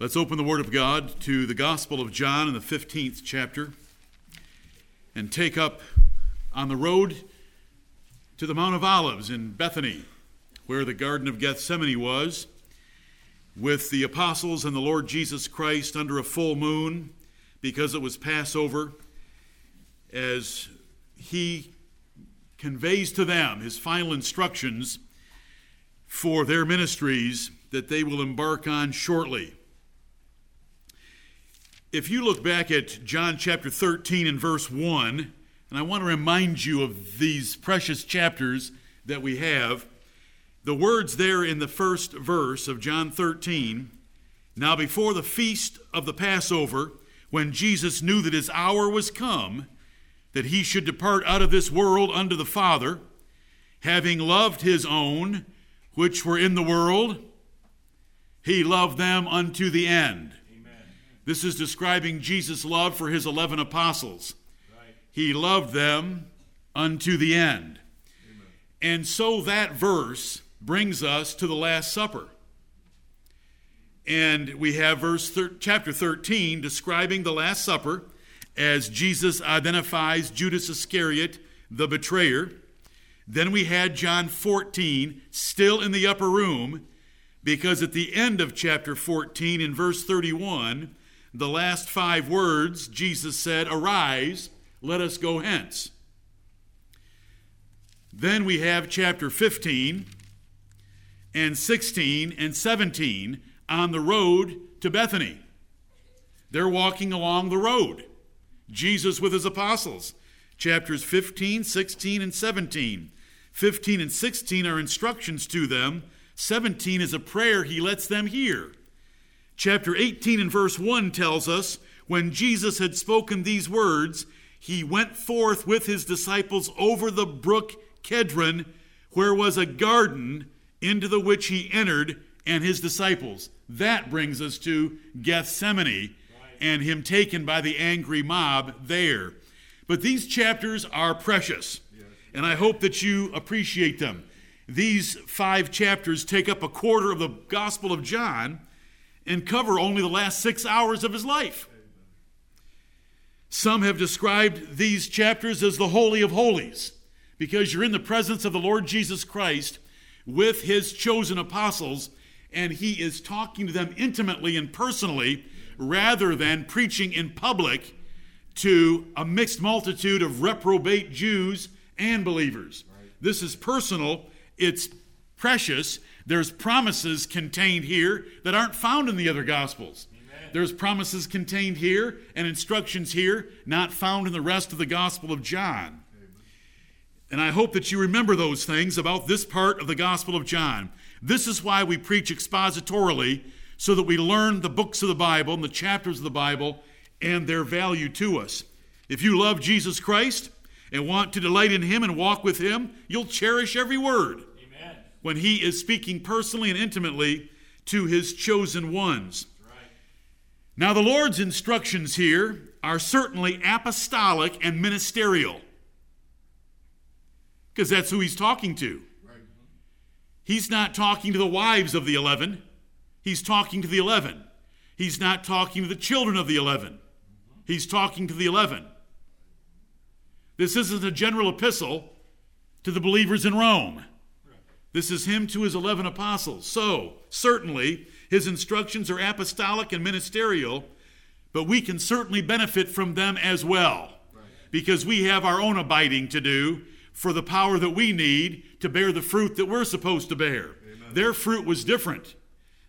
Let's open the Word of God to the Gospel of John in the 15th chapter and take up on the road to the Mount of Olives in Bethany, where the Garden of Gethsemane was, with the apostles and the Lord Jesus Christ under a full moon because it was Passover, as he conveys to them his final instructions for their ministries that they will embark on shortly if you look back at John chapter 13 and verse 1, and I want to remind you of these precious chapters that we have, the words there in the first verse of John 13 Now, before the feast of the Passover, when Jesus knew that his hour was come, that he should depart out of this world unto the Father, having loved his own which were in the world, he loved them unto the end. This is describing Jesus' love for his 11 apostles. Right. He loved them unto the end. Amen. And so that verse brings us to the Last Supper. And we have verse thir- chapter 13 describing the Last Supper as Jesus identifies Judas Iscariot, the betrayer. Then we had John 14 still in the upper room because at the end of chapter 14 in verse 31 the last five words, Jesus said, Arise, let us go hence. Then we have chapter 15 and 16 and 17 on the road to Bethany. They're walking along the road. Jesus with his apostles. Chapters 15, 16, and 17. 15 and 16 are instructions to them. 17 is a prayer he lets them hear. Chapter 18 and verse 1 tells us when Jesus had spoken these words, he went forth with his disciples over the brook Kedron, where was a garden, into the which he entered, and his disciples. That brings us to Gethsemane and him taken by the angry mob there. But these chapters are precious, and I hope that you appreciate them. These five chapters take up a quarter of the Gospel of John and cover only the last six hours of his life. Some have described these chapters as the Holy of Holies because you're in the presence of the Lord Jesus Christ with his chosen apostles, and he is talking to them intimately and personally rather than preaching in public to a mixed multitude of reprobate Jews and believers. This is personal, it's precious, there's promises contained here that aren't found in the other Gospels. Amen. There's promises contained here and instructions here not found in the rest of the Gospel of John. Amen. And I hope that you remember those things about this part of the Gospel of John. This is why we preach expositorily, so that we learn the books of the Bible and the chapters of the Bible and their value to us. If you love Jesus Christ and want to delight in Him and walk with Him, you'll cherish every word when he is speaking personally and intimately to his chosen ones. Now, the Lord's instructions here are certainly apostolic and ministerial because that's who he's talking to. He's not talking to the wives of the eleven, he's talking to the eleven. He's not talking to the children of the eleven, he's talking to the eleven. This isn't a general epistle to the believers in Rome. This is him to his 11 apostles. So, certainly, his instructions are apostolic and ministerial, but we can certainly benefit from them as well because we have our own abiding to do for the power that we need to bear the fruit that we're supposed to bear. Amen. Their fruit was different,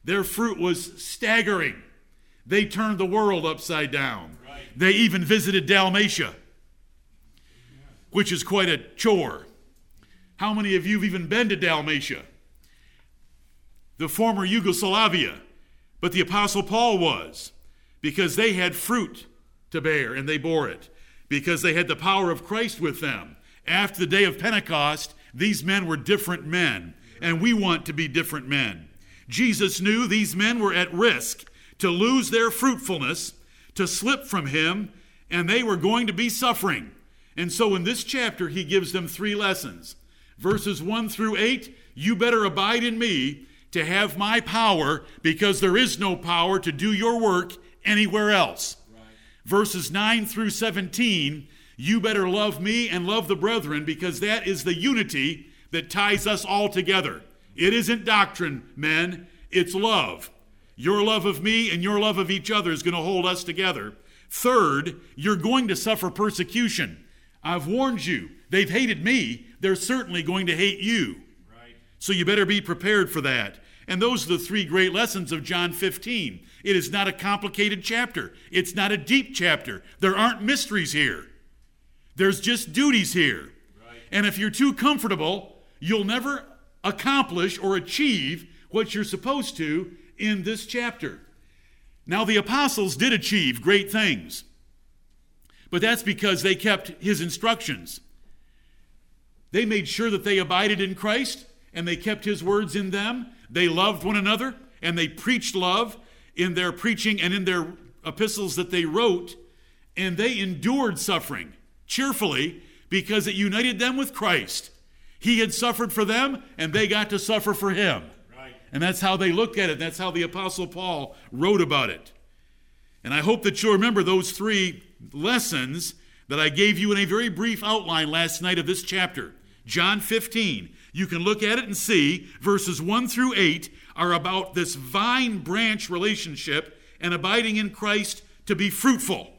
their fruit was staggering. They turned the world upside down. Right. They even visited Dalmatia, which is quite a chore. How many of you have even been to Dalmatia? The former Yugoslavia. But the Apostle Paul was, because they had fruit to bear and they bore it, because they had the power of Christ with them. After the day of Pentecost, these men were different men, and we want to be different men. Jesus knew these men were at risk to lose their fruitfulness, to slip from him, and they were going to be suffering. And so in this chapter, he gives them three lessons verses 1 through 8, you better abide in me to have my power because there is no power to do your work anywhere else. Right. Verses 9 through 17 you better love me and love the brethren because that is the unity that ties us all together. It isn't doctrine, men, it's love. Your love of me and your love of each other is going to hold us together. Third, you're going to suffer persecution. I've warned you. They've hated me. They're certainly going to hate you. Right. So you better be prepared for that. And those are the three great lessons of John 15. It is not a complicated chapter, it's not a deep chapter. There aren't mysteries here. There's just duties here. Right. And if you're too comfortable, you'll never accomplish or achieve what you're supposed to in this chapter. Now, the apostles did achieve great things, but that's because they kept his instructions. They made sure that they abided in Christ and they kept his words in them. They loved one another and they preached love in their preaching and in their epistles that they wrote, and they endured suffering cheerfully because it united them with Christ. He had suffered for them, and they got to suffer for him. Right. And that's how they looked at it. That's how the Apostle Paul wrote about it. And I hope that you'll remember those three lessons that I gave you in a very brief outline last night of this chapter. John 15. You can look at it and see verses 1 through 8 are about this vine branch relationship and abiding in Christ to be fruitful.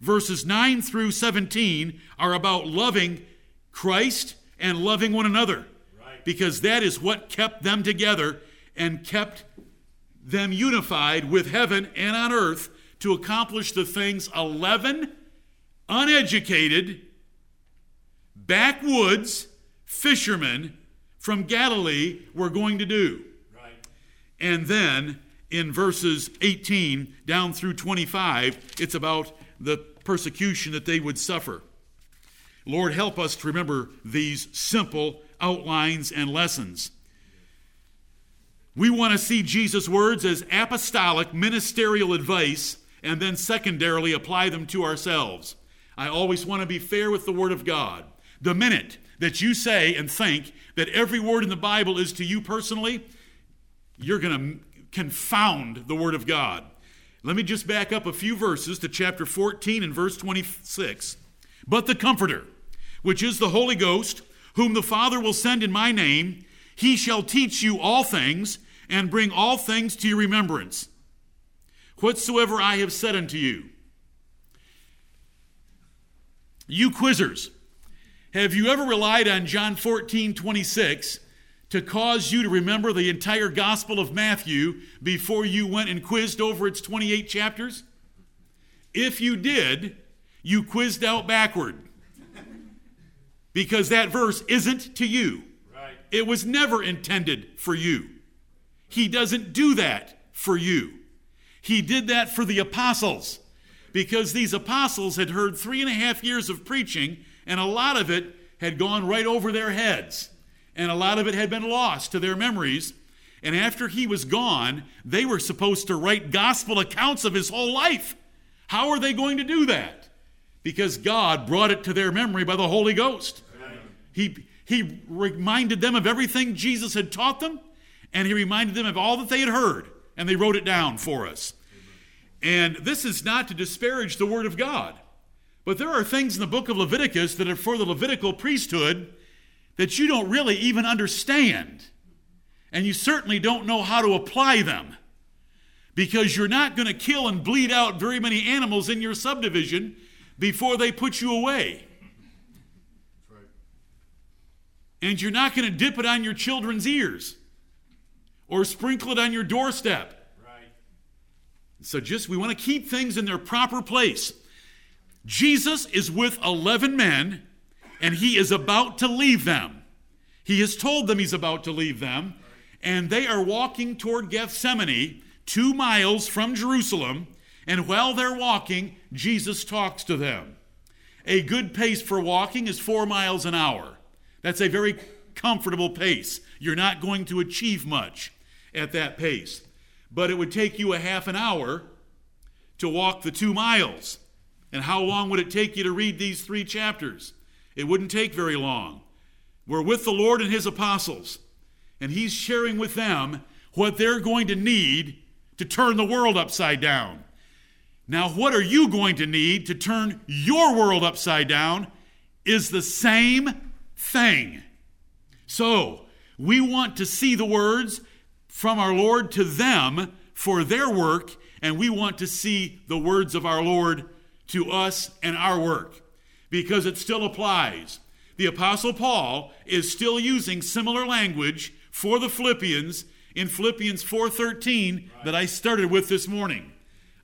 Verses 9 through 17 are about loving Christ and loving one another. Right. Because that is what kept them together and kept them unified with heaven and on earth to accomplish the things 11 uneducated, backwoods fishermen from Galilee were going to do. Right. And then in verses 18 down through 25, it's about the persecution that they would suffer. Lord, help us to remember these simple outlines and lessons. We want to see Jesus' words as apostolic ministerial advice and then secondarily apply them to ourselves. I always want to be fair with the Word of God. The minute that you say and think that every word in the Bible is to you personally, you're going to confound the Word of God. Let me just back up a few verses to chapter 14 and verse 26. But the Comforter, which is the Holy Ghost, whom the Father will send in my name, he shall teach you all things and bring all things to your remembrance, whatsoever I have said unto you. You quizzers, have you ever relied on John 14, 26 to cause you to remember the entire Gospel of Matthew before you went and quizzed over its 28 chapters? If you did, you quizzed out backward. Because that verse isn't to you. Right. It was never intended for you. He doesn't do that for you. He did that for the apostles because these apostles had heard three and a half years of preaching, and a lot of it had gone right over their heads and a lot of it had been lost to their memories. And after he was gone, they were supposed to write gospel accounts of his whole life. How are they going to do that? Because God brought it to their memory by the Holy Ghost. He, he reminded them of everything Jesus had taught them, and he reminded them of all that they had heard, and they wrote it down for us. And this is not to disparage the Word of God, but there are things in the book of Leviticus that are for the Levitical priesthood that you don't really even understand. And you certainly don't know how to apply them because you're not going to kill and bleed out very many animals in your subdivision before they put you away. Right. And you're not going to dip it on your children's ears or sprinkle it on your doorstep. Right. So just we want to keep things in their proper place. Jesus is with 11 men and he is about to leave them. He has told them he's about to leave them, and they are walking toward Gethsemane, two miles from Jerusalem. And while they're walking, Jesus talks to them. A good pace for walking is four miles an hour. That's a very comfortable pace. You're not going to achieve much at that pace. But it would take you a half an hour to walk the two miles. And how long would it take you to read these three chapters? It wouldn't take very long. We're with the Lord and His apostles, and He's sharing with them what they're going to need to turn the world upside down. Now, what are you going to need to turn your world upside down is the same thing. So, we want to see the words from our Lord to them for their work, and we want to see the words of our Lord to us and our work because it still applies. The Apostle Paul is still using similar language for the Philippians in Philippians 4:13 that I started with this morning.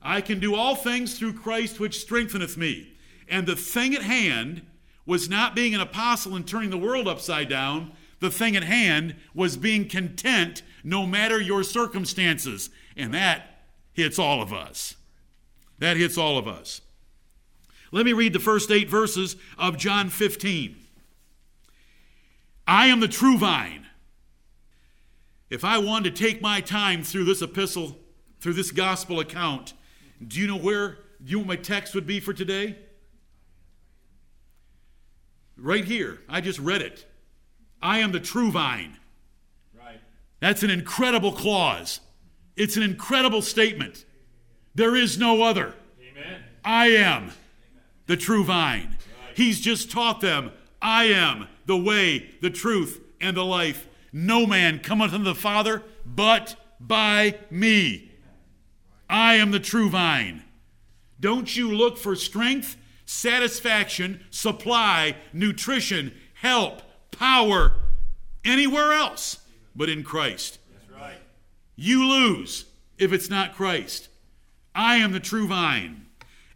I can do all things through Christ which strengtheneth me. And the thing at hand was not being an apostle and turning the world upside down. The thing at hand was being content no matter your circumstances. And that hits all of us. That hits all of us. Let me read the first eight verses of John 15. I am the true vine. If I wanted to take my time through this epistle, through this gospel account, do you know where do you know my text would be for today? Right here. I just read it. I am the true vine. Right. That's an incredible clause. It's an incredible statement. There is no other. Amen. I am the true vine. He's just taught them, I am the way, the truth, and the life. No man cometh unto the Father but by me. I am the true vine. Don't you look for strength, satisfaction, supply, nutrition, help, power anywhere else but in Christ. That's right. You lose if it's not Christ. I am the true vine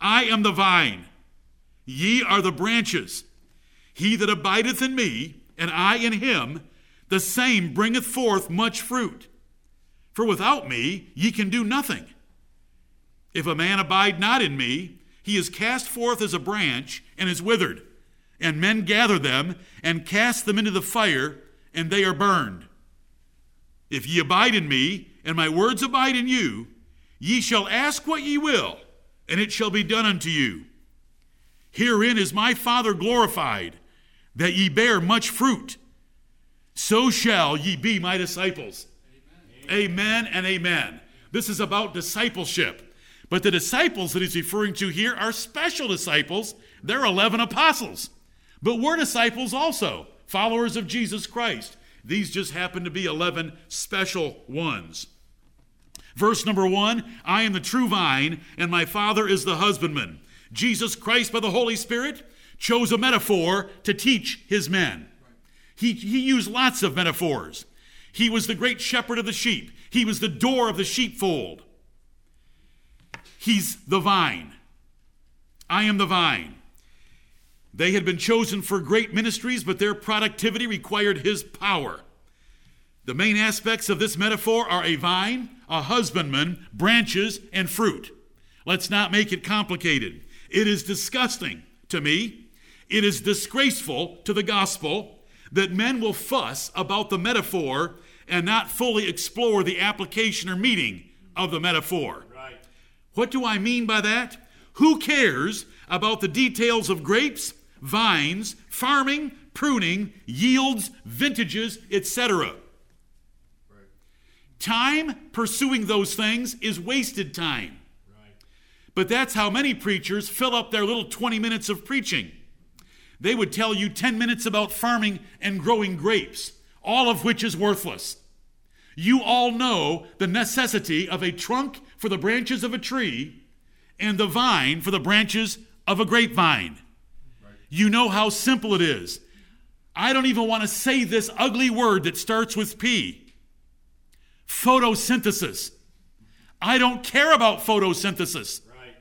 I am the vine, ye are the branches. He that abideth in me, and I in him, the same bringeth forth much fruit. For without me ye can do nothing. If a man abide not in me, he is cast forth as a branch and is withered, and men gather them and cast them into the fire, and they are burned. If ye abide in me, and my words abide in you, ye shall ask what ye will and it shall be done unto you. Herein is my Father glorified, that ye bear much fruit. So shall ye be my disciples. Amen, amen and amen. This is about discipleship. But the disciples that he's referring to here are special disciples. They're 11 apostles. But we're disciples also, followers of Jesus Christ. These just happen to be 11 special ones. Verse number one I am the true vine, and my Father is the husbandman. Jesus Christ, by the Holy Spirit, chose a metaphor to teach his men. He, he used lots of metaphors. He was the great shepherd of the sheep, he was the door of the sheepfold. He's the vine. I am the vine. They had been chosen for great ministries, but their productivity required his power. The main aspects of this metaphor are a vine, a husbandman, branches, and fruit. Let's not make it complicated. It is disgusting to me. It is disgraceful to the gospel that men will fuss about the metaphor and not fully explore the application or meaning of the metaphor. Right. What do I mean by that? Who cares about the details of grapes, vines, farming, pruning, yields, vintages, etc.? Time pursuing those things is wasted time. Right. But that's how many preachers fill up their little 20 minutes of preaching. They would tell you 10 minutes about farming and growing grapes, all of which is worthless. You all know the necessity of a trunk for the branches of a tree and the vine for the branches of a grapevine. Right. You know how simple it is. I don't even want to say this ugly word that starts with P photosynthesis. I don't care about photosynthesis. Right.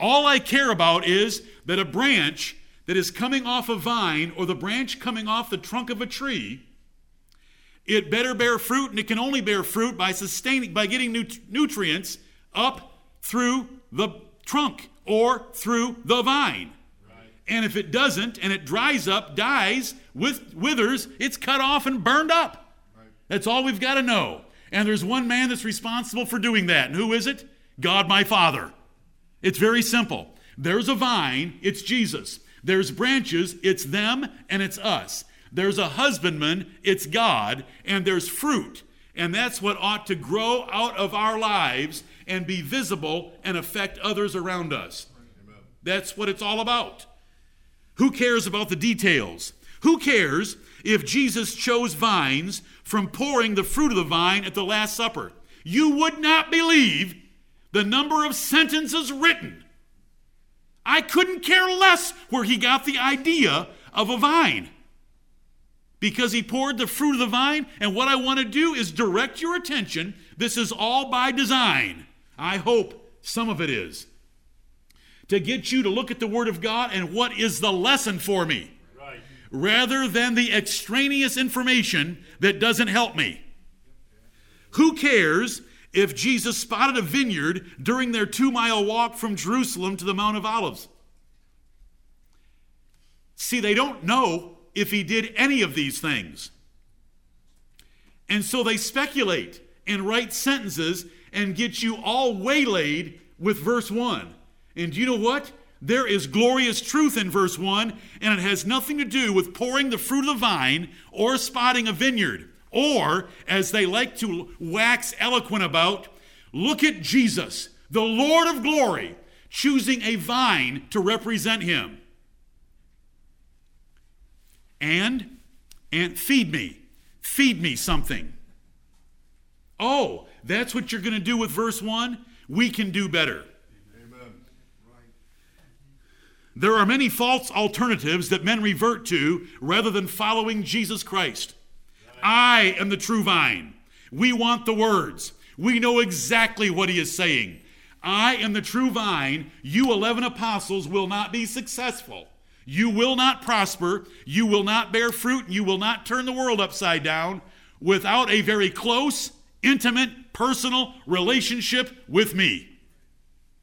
All I care about is that a branch that is coming off a vine or the branch coming off the trunk of a tree it better bear fruit, and it can only bear fruit by sustaining, by getting nut- nutrients up through the trunk or through the vine. And if it doesn't, and it dries up, dies, with, withers, it's cut off and burned up. Right. That's all we've got to know. And there's one man that's responsible for doing that. And who is it? God my Father. It's very simple. There's a vine, it's Jesus. There's branches, it's them and it's us. There's a husbandman, it's God. And there's fruit. And that's what ought to grow out of our lives and be visible and affect others around us. That's what it's all about. Who cares about the details? Who cares if Jesus chose vines from pouring the fruit of the vine at the Last Supper? You would not believe the number of sentences written. I couldn't care less where he got the idea of a vine. Because he poured the fruit of the vine, and what I want to do is direct your attention. This is all by design. I hope some of it is to get you to look at the Word of God and what is the lesson for me. Rather than the extraneous information that doesn't help me. Who cares if Jesus spotted a vineyard during their two mile walk from Jerusalem to the Mount of Olives? See, they don't know if he did any of these things. And so they speculate and write sentences and get you all waylaid with verse 1. And do you know what? There is glorious truth in verse 1, and it has nothing to do with pouring the fruit of the vine or spotting a vineyard, or, as they like to wax eloquent about, look at Jesus, the Lord of glory, choosing a vine to represent him. And, and feed me. Feed me something. Oh, that's what you're going to do with verse 1? We can do better. There are many false alternatives that men revert to rather than following Jesus Christ. I am the true vine. We want the words. We know exactly what he is saying. I am the true vine. You 11 apostles will not be successful. You will not prosper. You will not bear fruit. You will not turn the world upside down without a very close, intimate, personal relationship with me.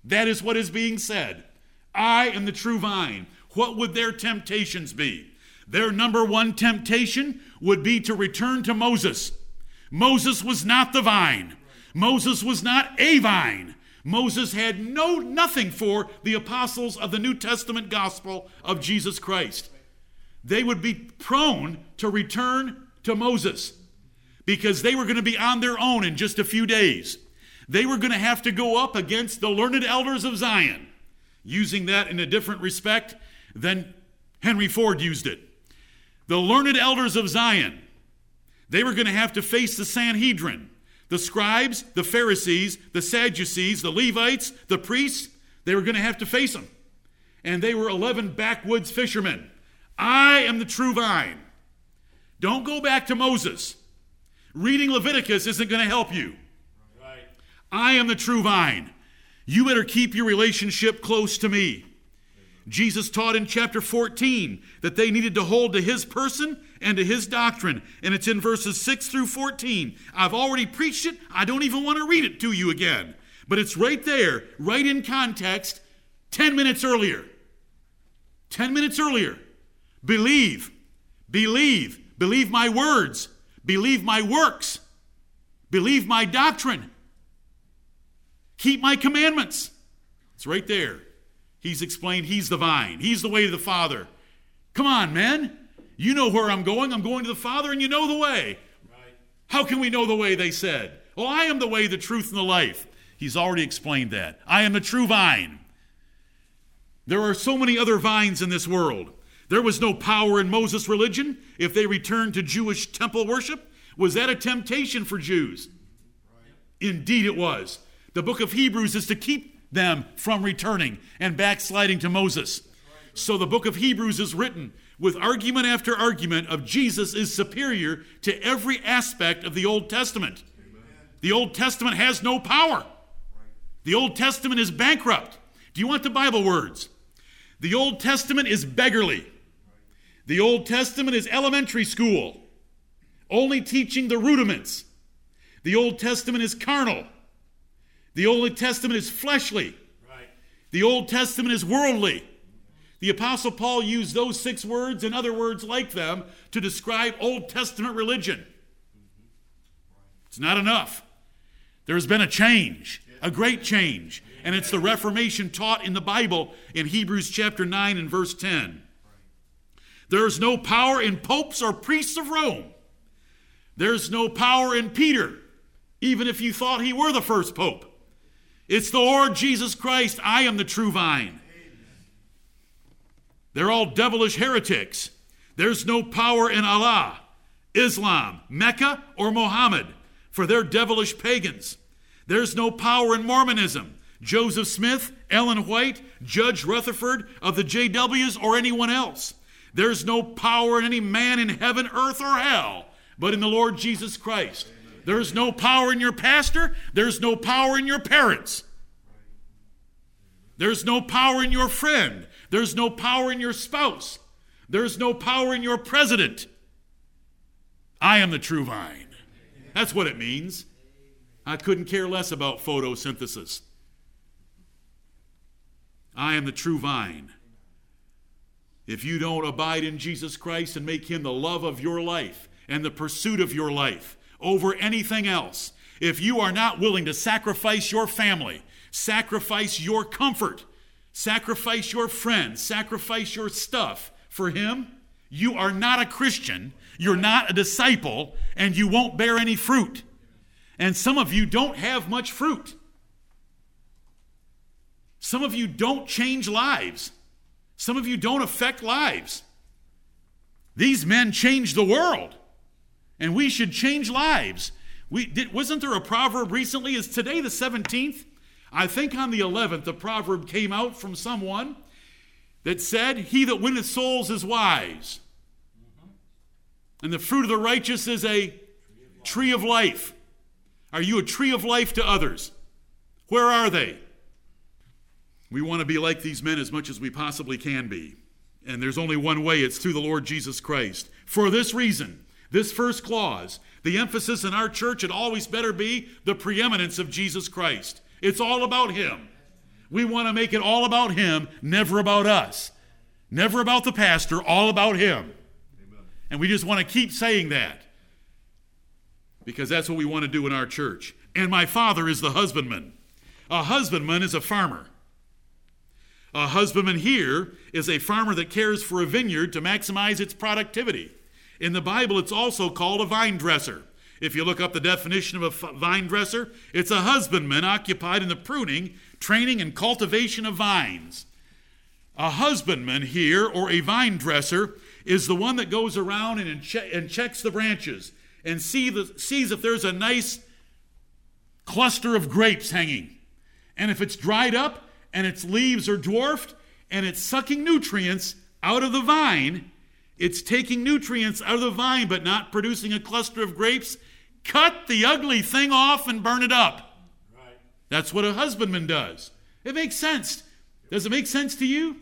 That is what is being said. I am the true vine. What would their temptations be? Their number one temptation would be to return to Moses. Moses was not the vine. Moses was not a vine. Moses had no nothing for the apostles of the New Testament gospel of Jesus Christ. They would be prone to return to Moses because they were going to be on their own in just a few days. They were going to have to go up against the learned elders of Zion using that in a different respect than Henry Ford used it. The learned elders of Zion, they were going to have to face the Sanhedrin, the scribes, the Pharisees, the Sadducees, the Levites, the priests, they were going to have to face them. And they were 11 backwoods fishermen. I am the true vine. Don't go back to Moses. Reading Leviticus isn't going to help you. Right. I am the true vine. You better keep your relationship close to me. Jesus taught in chapter 14 that they needed to hold to his person and to his doctrine. And it's in verses 6 through 14. I've already preached it. I don't even want to read it to you again. But it's right there, right in context, 10 minutes earlier. 10 minutes earlier. Believe, believe, believe my words, believe my works, believe my doctrine. Keep my commandments. It's right there. He's explained he's the vine, he's the way to the Father. Come on, man. You know where I'm going. I'm going to the Father, and you know the way. Right. How can we know the way? They said. Well, I am the way, the truth, and the life. He's already explained that. I am the true vine. There are so many other vines in this world. There was no power in Moses' religion if they returned to Jewish temple worship. Was that a temptation for Jews? Right. Indeed, it was. The book of Hebrews is to keep them from returning and backsliding to Moses. So the book of Hebrews is written with argument after argument of Jesus is superior to every aspect of the Old Testament. The Old Testament has no power. The Old Testament is bankrupt. Do you want the Bible words? The Old Testament is beggarly. The Old Testament is elementary school. only teaching the rudiments. The Old Testament is carnal. The Old Testament is fleshly. Right. The Old Testament is worldly. The Apostle Paul used those six words and other words like them to describe Old Testament religion. It's not enough. There's been a change, a great change, and it's the Reformation taught in the Bible in Hebrews chapter 9 and verse 10. There's no power in popes or priests of Rome. There's no power in Peter, even if you thought he were the first pope. It's the Lord Jesus Christ. I am the true vine. They're all devilish heretics. There's no power in Allah, Islam, Mecca, or Mohammed, for they're devilish pagans. There's no power in Mormonism, Joseph Smith, Ellen White, Judge Rutherford of the JWs, or anyone else. There's no power in any man in heaven, earth, or hell, but in the Lord Jesus Christ. There's no power in your pastor. There's no power in your parents. There's no power in your friend. There's no power in your spouse. There's no power in your president. I am the true vine. That's what it means. I couldn't care less about photosynthesis. I am the true vine. If you don't abide in Jesus Christ and make him the love of your life and the pursuit of your life over anything else, if you are not willing to sacrifice your family, sacrifice your comfort, sacrifice your friends, sacrifice your stuff for him, you are not a Christian, you're not a disciple, and you won't bear any fruit. And some of you don't have much fruit. Some of you don't change lives. Some of you don't affect lives. These men changed the world, and we should change lives. We did, wasn't there a proverb recently? Is today the 17th? I think on the 11th, the proverb came out from someone that said, He that winneth souls is wise. And the fruit of the righteous is a tree of life. Are you a tree of life to others? Where are they? We want to be like these men as much as we possibly can be. And there's only one way it's through the Lord Jesus Christ. For this reason, this first clause, the emphasis in our church had always better be the preeminence of Jesus Christ. It's all about Him. We want to make it all about Him, never about us. Never about the pastor, all about Him. Amen. And we just want to keep saying that because that's what we want to do in our church. And my father is the husbandman. A husbandman is a farmer. A husbandman here is a farmer that cares for a vineyard to maximize its productivity. In the Bible, it's also called a vine dresser. If you look up the definition of a vine dresser, it's a husbandman occupied in the pruning, training, and cultivation of vines. A husbandman here, or a vine dresser, is the one that goes around and, and checks the branches and see the, sees if there's a nice cluster of grapes hanging. And if it's dried up, and its leaves are dwarfed and it's sucking nutrients out of the vine. It's taking nutrients out of the vine but not producing a cluster of grapes. Cut the ugly thing off and burn it up. Right. That's what a husbandman does. It makes sense. Does it make sense to you?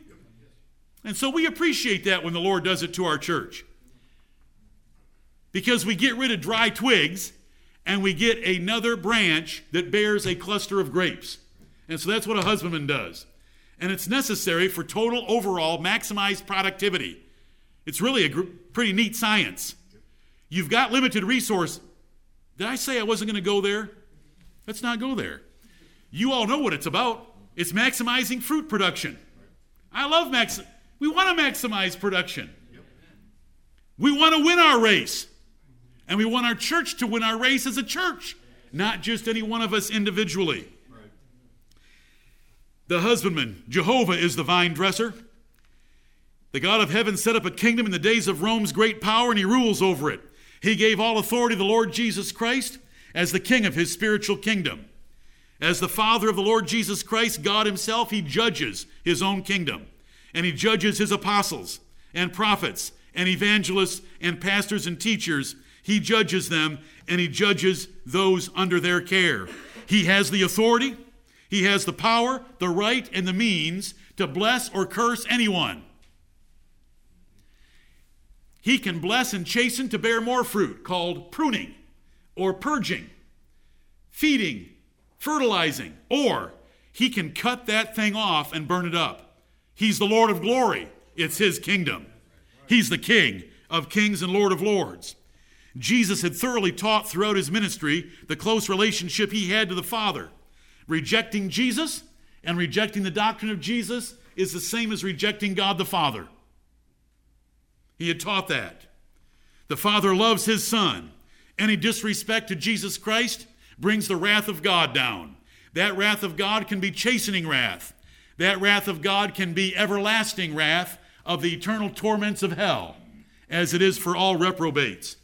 And so we appreciate that when the Lord does it to our church. Because we get rid of dry twigs and we get another branch that bears a cluster of grapes. And so that's what a husbandman does. And it's necessary for total overall maximized productivity. It's really a gr- pretty neat science. You've got limited resource. Did I say I wasn't going to go there? Let's not go there. You all know what it's about. It's maximizing fruit production. I love max. We want to maximize production. We want to win our race. And we want our church to win our race as a church, not just any one of us individually. The husbandman, Jehovah, is the vine dresser. The God of heaven set up a kingdom in the days of Rome's great power, and he rules over it. He gave all authority to the Lord Jesus Christ as the king of his spiritual kingdom. As the Father of the Lord Jesus Christ, God Himself, He judges His own kingdom. And He judges His apostles and prophets and evangelists and pastors and teachers. He judges them and He judges those under their care. He has the authority he has the power, the right, and the means to bless or curse anyone. He can bless and chasten to bear more fruit, called pruning or purging, feeding, fertilizing, or he can cut that thing off and burn it up. He's the Lord of glory, it's his kingdom. He's the King of kings and Lord of lords. Jesus had thoroughly taught throughout his ministry the close relationship he had to the Father. Rejecting Jesus and rejecting the doctrine of Jesus is the same as rejecting God the Father. He had taught that. The Father loves his Son. Any disrespect to Jesus Christ brings the wrath of God down. That wrath of God can be chastening wrath. That wrath of God can be everlasting wrath of the eternal torments of hell, as it is for all reprobates.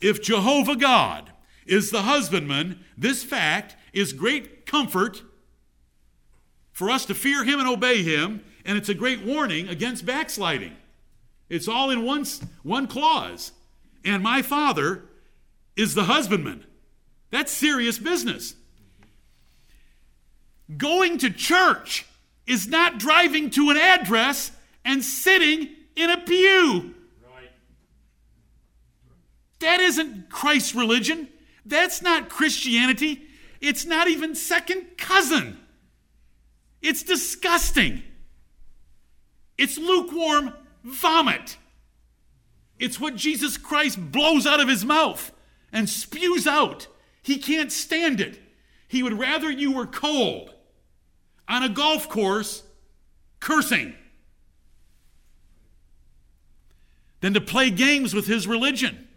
If Jehovah God is the husbandman, this fact is great comfort for us to fear him and obey him, and it's a great warning against backsliding. It's all in one, one clause. And my father is the husbandman. That's serious business. Going to church is not driving to an address and sitting in a pew. Right. That isn't Christ's religion. That's not Christianity. It's not even second cousin. It's disgusting. It's lukewarm vomit. It's what Jesus Christ blows out of his mouth and spews out. He can't stand it. He would rather you were cold on a golf course cursing than to play games with his religion.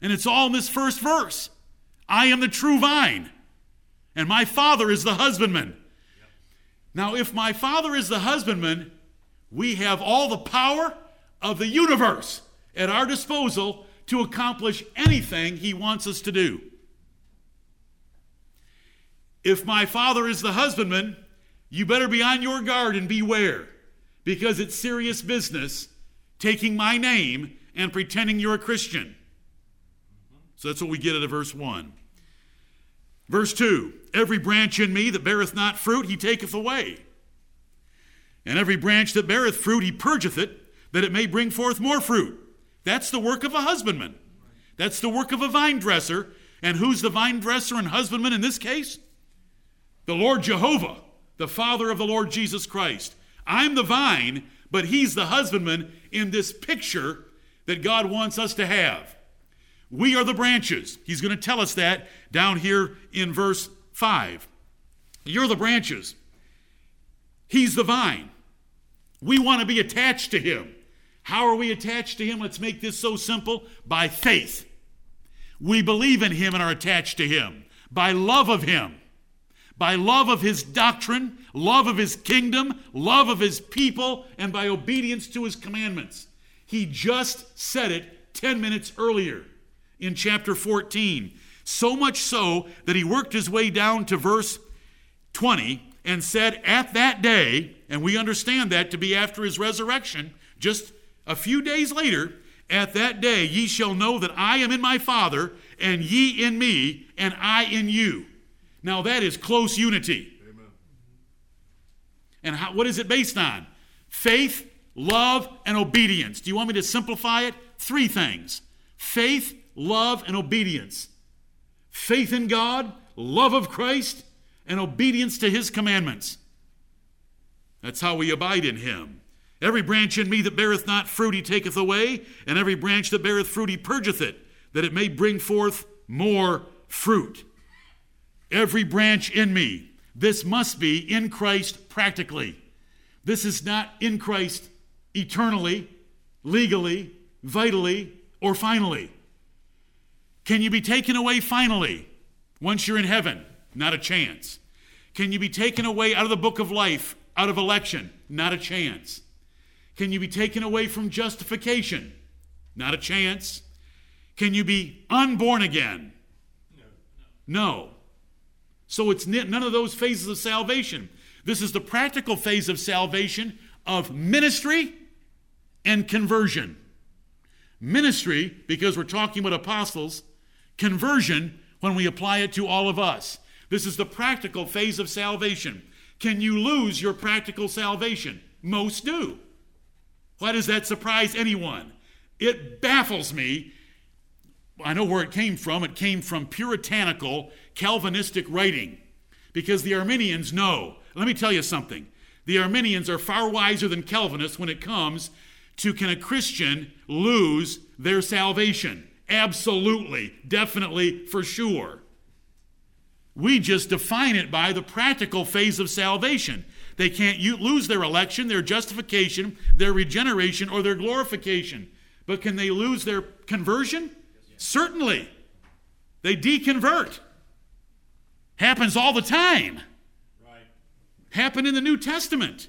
And it's all in this first verse I am the true vine, and my Father is the husbandman. Now, if my Father is the husbandman, we have all the power of the universe at our disposal to accomplish anything He wants us to do. If my Father is the husbandman, you better be on your guard and beware, because it's serious business taking my name and pretending you're a Christian. So that's what we get out of verse 1. Verse 2 Every branch in me that beareth not fruit, he taketh away. And every branch that beareth fruit, he purgeth it, that it may bring forth more fruit. That's the work of a husbandman. That's the work of a vine dresser. And who's the vine dresser and husbandman in this case? The Lord Jehovah, the Father of the Lord Jesus Christ. I'm the vine, but he's the husbandman in this picture that God wants us to have. We are the branches. He's going to tell us that down here in verse 5. You're the branches. He's the vine. We want to be attached to him. How are we attached to him? Let's make this so simple by faith. We believe in him and are attached to him by love of him, by love of his doctrine, love of his kingdom, love of his people, and by obedience to his commandments. He just said it 10 minutes earlier in chapter 14. So much so that he worked his way down to verse 20 and said, At that day, and we understand that to be after his resurrection, just a few days later, at that day ye shall know that I am in my Father, and ye in me, and I in you. Now that is close unity. Amen. And how, what is it based on? Faith, love, and obedience. Do you want me to simplify it? Three things faith, love, and obedience. Faith in God, love of Christ, and obedience to his commandments. That's how we abide in him. Every branch in me that beareth not fruit he taketh away, and every branch that beareth fruit he purgeth it, that it may bring forth more fruit. Every branch in me. This must be in Christ practically. This is not in Christ eternally, legally, vitally, or finally. Can you be taken away finally once you're in heaven? Not a chance. Can you be taken away out of the book of life, out of election? Not a chance. Can you be taken away from justification? Not a chance. Can you be unborn again? No. no. So it's none of those phases of salvation. This is the practical phase of salvation of ministry and conversion. Ministry, because we're talking about apostles, Conversion, when we apply it to all of us. This is the practical phase of salvation. Can you lose your practical salvation? Most do. Why does that surprise anyone? It baffles me. I know where it came from. It came from puritanical Calvinistic writing because the Arminians know. Let me tell you something. The Arminians are far wiser than Calvinists when it comes to can a Christian lose their salvation? Absolutely, definitely, for sure. We just define it by the practical phase of salvation. They can't lose their election, their justification, their regeneration, or their glorification. But can they lose their conversion? Certainly. They deconvert. Happens all the time. Right. Happened in the New Testament.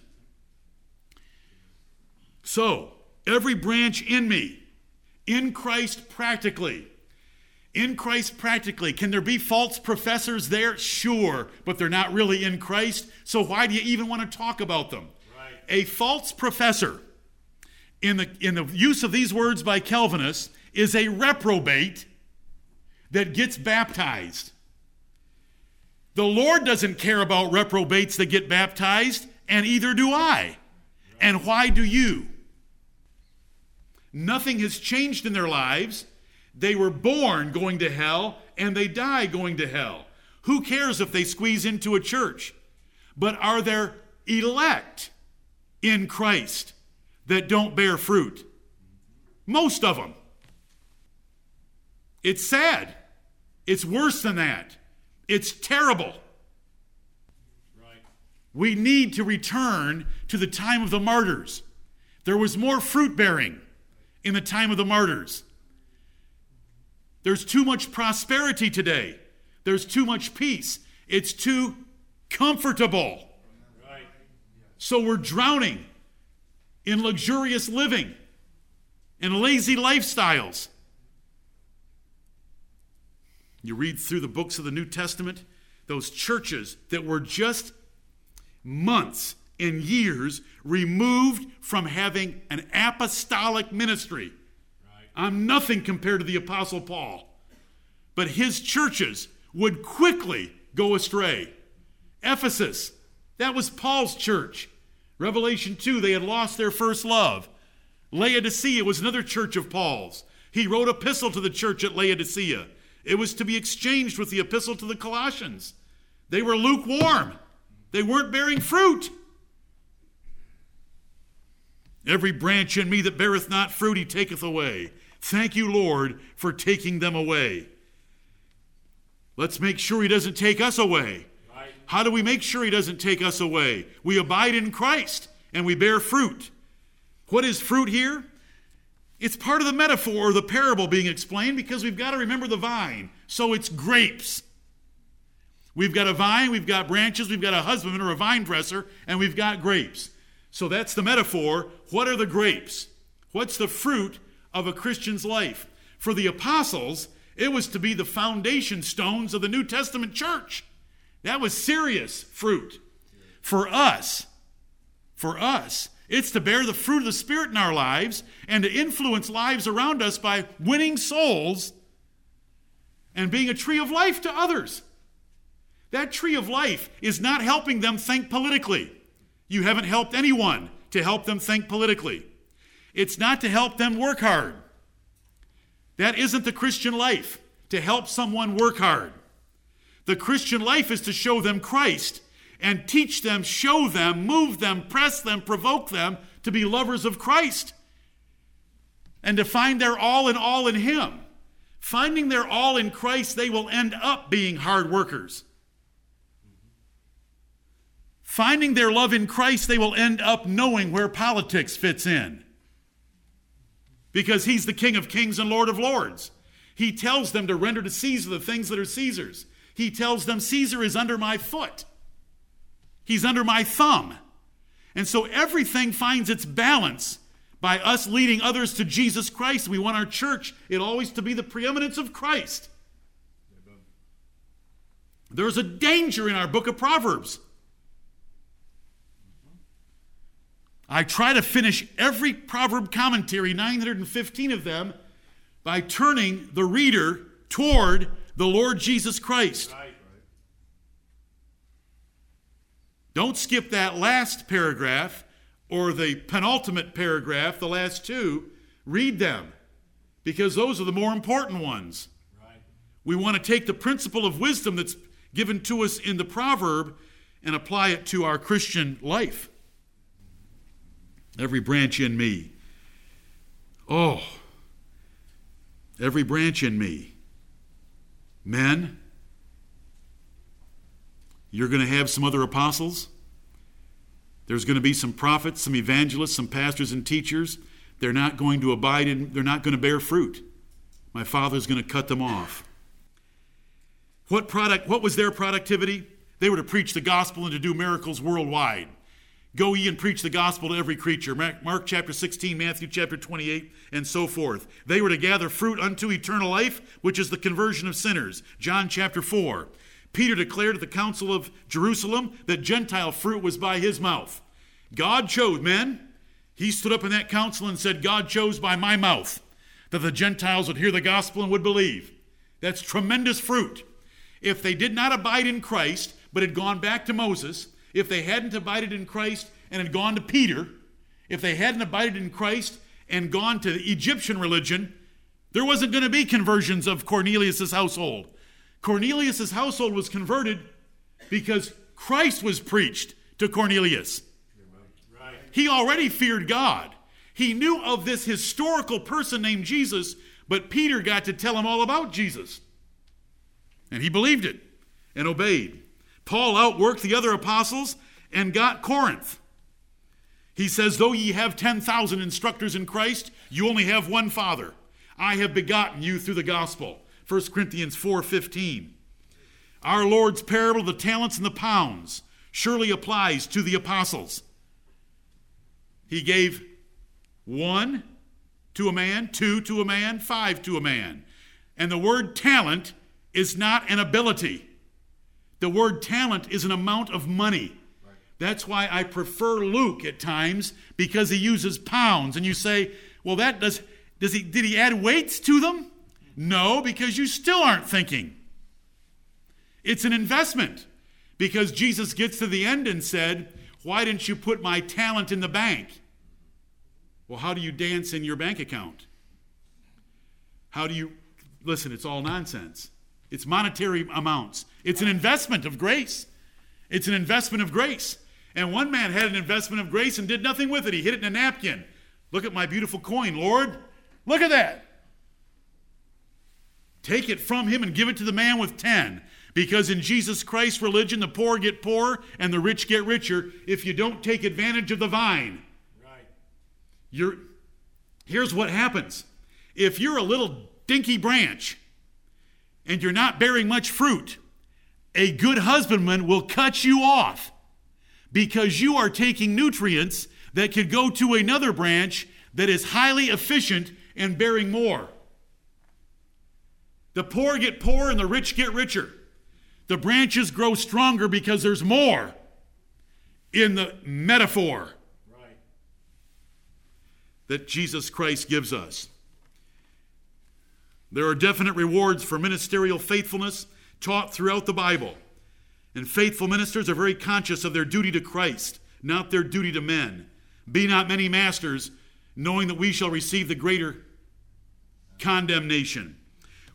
So, every branch in me, in Christ practically, in Christ practically. Can there be false professors there? Sure, but they're not really in Christ. So why do you even want to talk about them? Right. A false professor, in the, in the use of these words by Calvinists, is a reprobate that gets baptized. The Lord doesn't care about reprobates that get baptized, and either do I. And why do you? Nothing has changed in their lives they were born going to hell and they die going to hell. Who cares if they squeeze into a church? But are there elect in Christ that don't bear fruit? Most of them. It's sad. It's worse than that. It's terrible. Right. We need to return to the time of the martyrs. There was more fruit bearing in the time of the martyrs. There's too much prosperity today. There's too much peace. It's too comfortable. So we're drowning in luxurious living and lazy lifestyles. You read through the books of the New Testament, those churches that were just months and years removed from having an apostolic ministry. I'm nothing compared to the Apostle Paul. But his churches would quickly go astray. Ephesus, that was Paul's church. Revelation 2, they had lost their first love. Laodicea was another church of Paul's. He wrote epistle to the church at Laodicea. It was to be exchanged with the epistle to the Colossians. They were lukewarm. They weren't bearing fruit. Every branch in me that beareth not fruit, he taketh away. Thank you, Lord, for taking them away. Let's make sure He doesn't take us away. Right. How do we make sure He doesn't take us away? We abide in Christ and we bear fruit. What is fruit here? It's part of the metaphor or the parable being explained because we've got to remember the vine. So it's grapes. We've got a vine, we've got branches, we've got a husbandman or a vine dresser, and we've got grapes. So that's the metaphor. What are the grapes? What's the fruit of a Christian's life. For the apostles, it was to be the foundation stones of the New Testament church. That was serious fruit. For us, for us, it's to bear the fruit of the Spirit in our lives and to influence lives around us by winning souls and being a tree of life to others. That tree of life is not helping them think politically. You haven't helped anyone to help them think politically. It's not to help them work hard. That isn't the Christian life, to help someone work hard. The Christian life is to show them Christ and teach them, show them, move them, press them, provoke them to be lovers of Christ and to find their all in all in Him. Finding their all in Christ, they will end up being hard workers. Finding their love in Christ, they will end up knowing where politics fits in because he's the King of kings and Lord of lords. He tells them to render to Caesar the things that are Caesar's. He tells them, Caesar is under my foot, he's under my thumb. And so everything finds its balance by us leading others to Jesus Christ. We want our church, it always to be the preeminence of Christ. There's a danger in our book of Proverbs I try to finish every proverb commentary, 915 of them, by turning the reader toward the Lord Jesus Christ. Right. Don't skip that last paragraph or the penultimate paragraph, the last two. Read them. because those are the more important ones. Right. We want to take the principle of wisdom that's given to us in the proverb and apply it to our Christian life. Every branch in me. Oh, every branch in me. Men, you're going to have some other apostles. There's going to be some prophets, some evangelists, some pastors and teachers. They're not going to abide in, they're not going to bear fruit. My father's going to cut them off. What product what was their productivity? They were to preach the gospel and to do miracles worldwide. Go ye and preach the gospel to every creature. Mark, chapter 16, Matthew chapter 28, and so forth. They were to gather fruit unto eternal life, which is the conversion of sinners. John chapter 4. Peter declared at the council of Jerusalem that Gentile fruit was by his mouth. God chose, men. He stood up in that council and said, God chose by my mouth that the Gentiles would hear the gospel and would believe. That's tremendous fruit. If they did not abide in Christ, but had gone back to Moses, if they hadn't abided in Christ and had gone to Peter, if they hadn't abided in Christ and gone to the Egyptian religion, there wasn't going to be conversions of Cornelius' household. Cornelius' household was converted because Christ was preached to Cornelius. He already feared God. He knew of this historical person named Jesus, but Peter got to tell him all about Jesus. And he believed it and obeyed. Paul outworked the other apostles and got Corinth. He says, Though ye have 10,000 instructors in Christ, you only have one Father. I have begotten you through the gospel. 1 Corinthians 4:15. Our Lord's parable of the talents and the pounds surely applies to the apostles. He gave one to a man, two to a man, five to a man. And the word talent is not an ability. The word talent is an amount of money. That's why I prefer Luke at times because he uses pounds. And you say, well, that does, does he, did he add weights to them? No, because you still aren't thinking. It's an investment because Jesus gets to the end and said, Why didn't you put my talent in the bank? Well, how do you dance in your bank account? How do you listen? It's all nonsense. It's monetary amounts. It's an investment of grace. It's an investment of grace. And one man had an investment of grace and did nothing with it. He hid it in a napkin. Look at my beautiful coin, Lord. Look at that. Take it from him and give it to the man with 10. Because in Jesus Christ's religion, the poor get poorer and the rich get richer if you don't take advantage of the vine. Right. You're, here's what happens if you're a little dinky branch and you're not bearing much fruit, a good husbandman will cut you off because you are taking nutrients that could go to another branch that is highly efficient and bearing more. The poor get poorer and the rich get richer. The branches grow stronger because there's more in the metaphor right. that Jesus Christ gives us. There are definite rewards for ministerial faithfulness taught throughout the Bible. And faithful ministers are very conscious of their duty to Christ, not their duty to men. Be not many masters, knowing that we shall receive the greater condemnation.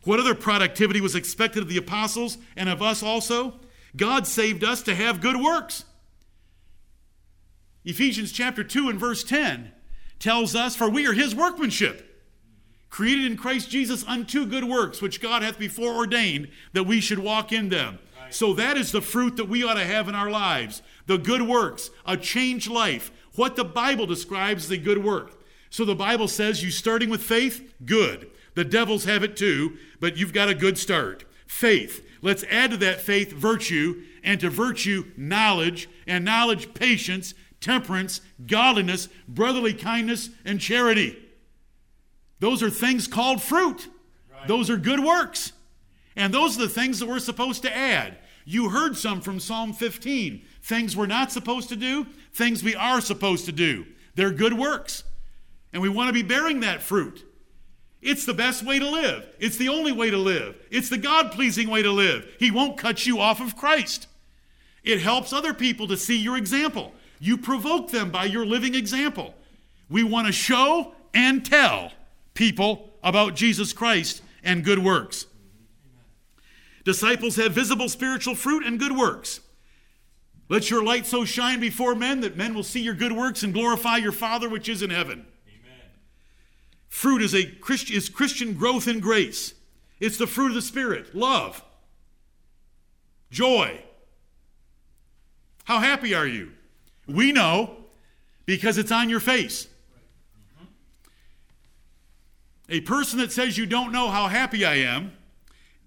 What other productivity was expected of the apostles and of us also? God saved us to have good works. Ephesians chapter 2 and verse 10 tells us, For we are his workmanship created in Christ Jesus unto good works, which God hath before ordained that we should walk in them. Right. So that is the fruit that we ought to have in our lives the good works, a changed life, what the Bible describes as a good work. So the Bible says you starting with faith, good. The devils have it too, but you've got a good start. Faith. Let's add to that faith virtue, and to virtue, knowledge, and knowledge, patience, temperance, godliness, brotherly kindness, and charity. Those are things called fruit. Right. Those are good works. And those are the things that we're supposed to add. You heard some from Psalm 15 things we're not supposed to do, things we are supposed to do. They're good works. And we want to be bearing that fruit. It's the best way to live. It's the only way to live. It's the God pleasing way to live. He won't cut you off of Christ. It helps other people to see your example. You provoke them by your living example. We want to show and tell people about Jesus Christ and good works. Disciples have visible spiritual fruit and good works. Let your light so shine before men that men will see your good works and glorify your Father which is in heaven. Amen. Fruit is a Christ, is Christian growth in grace. It's the fruit of the Spirit, love, joy. How happy are you? We know because it's on your face. A person that says you don't know how happy I am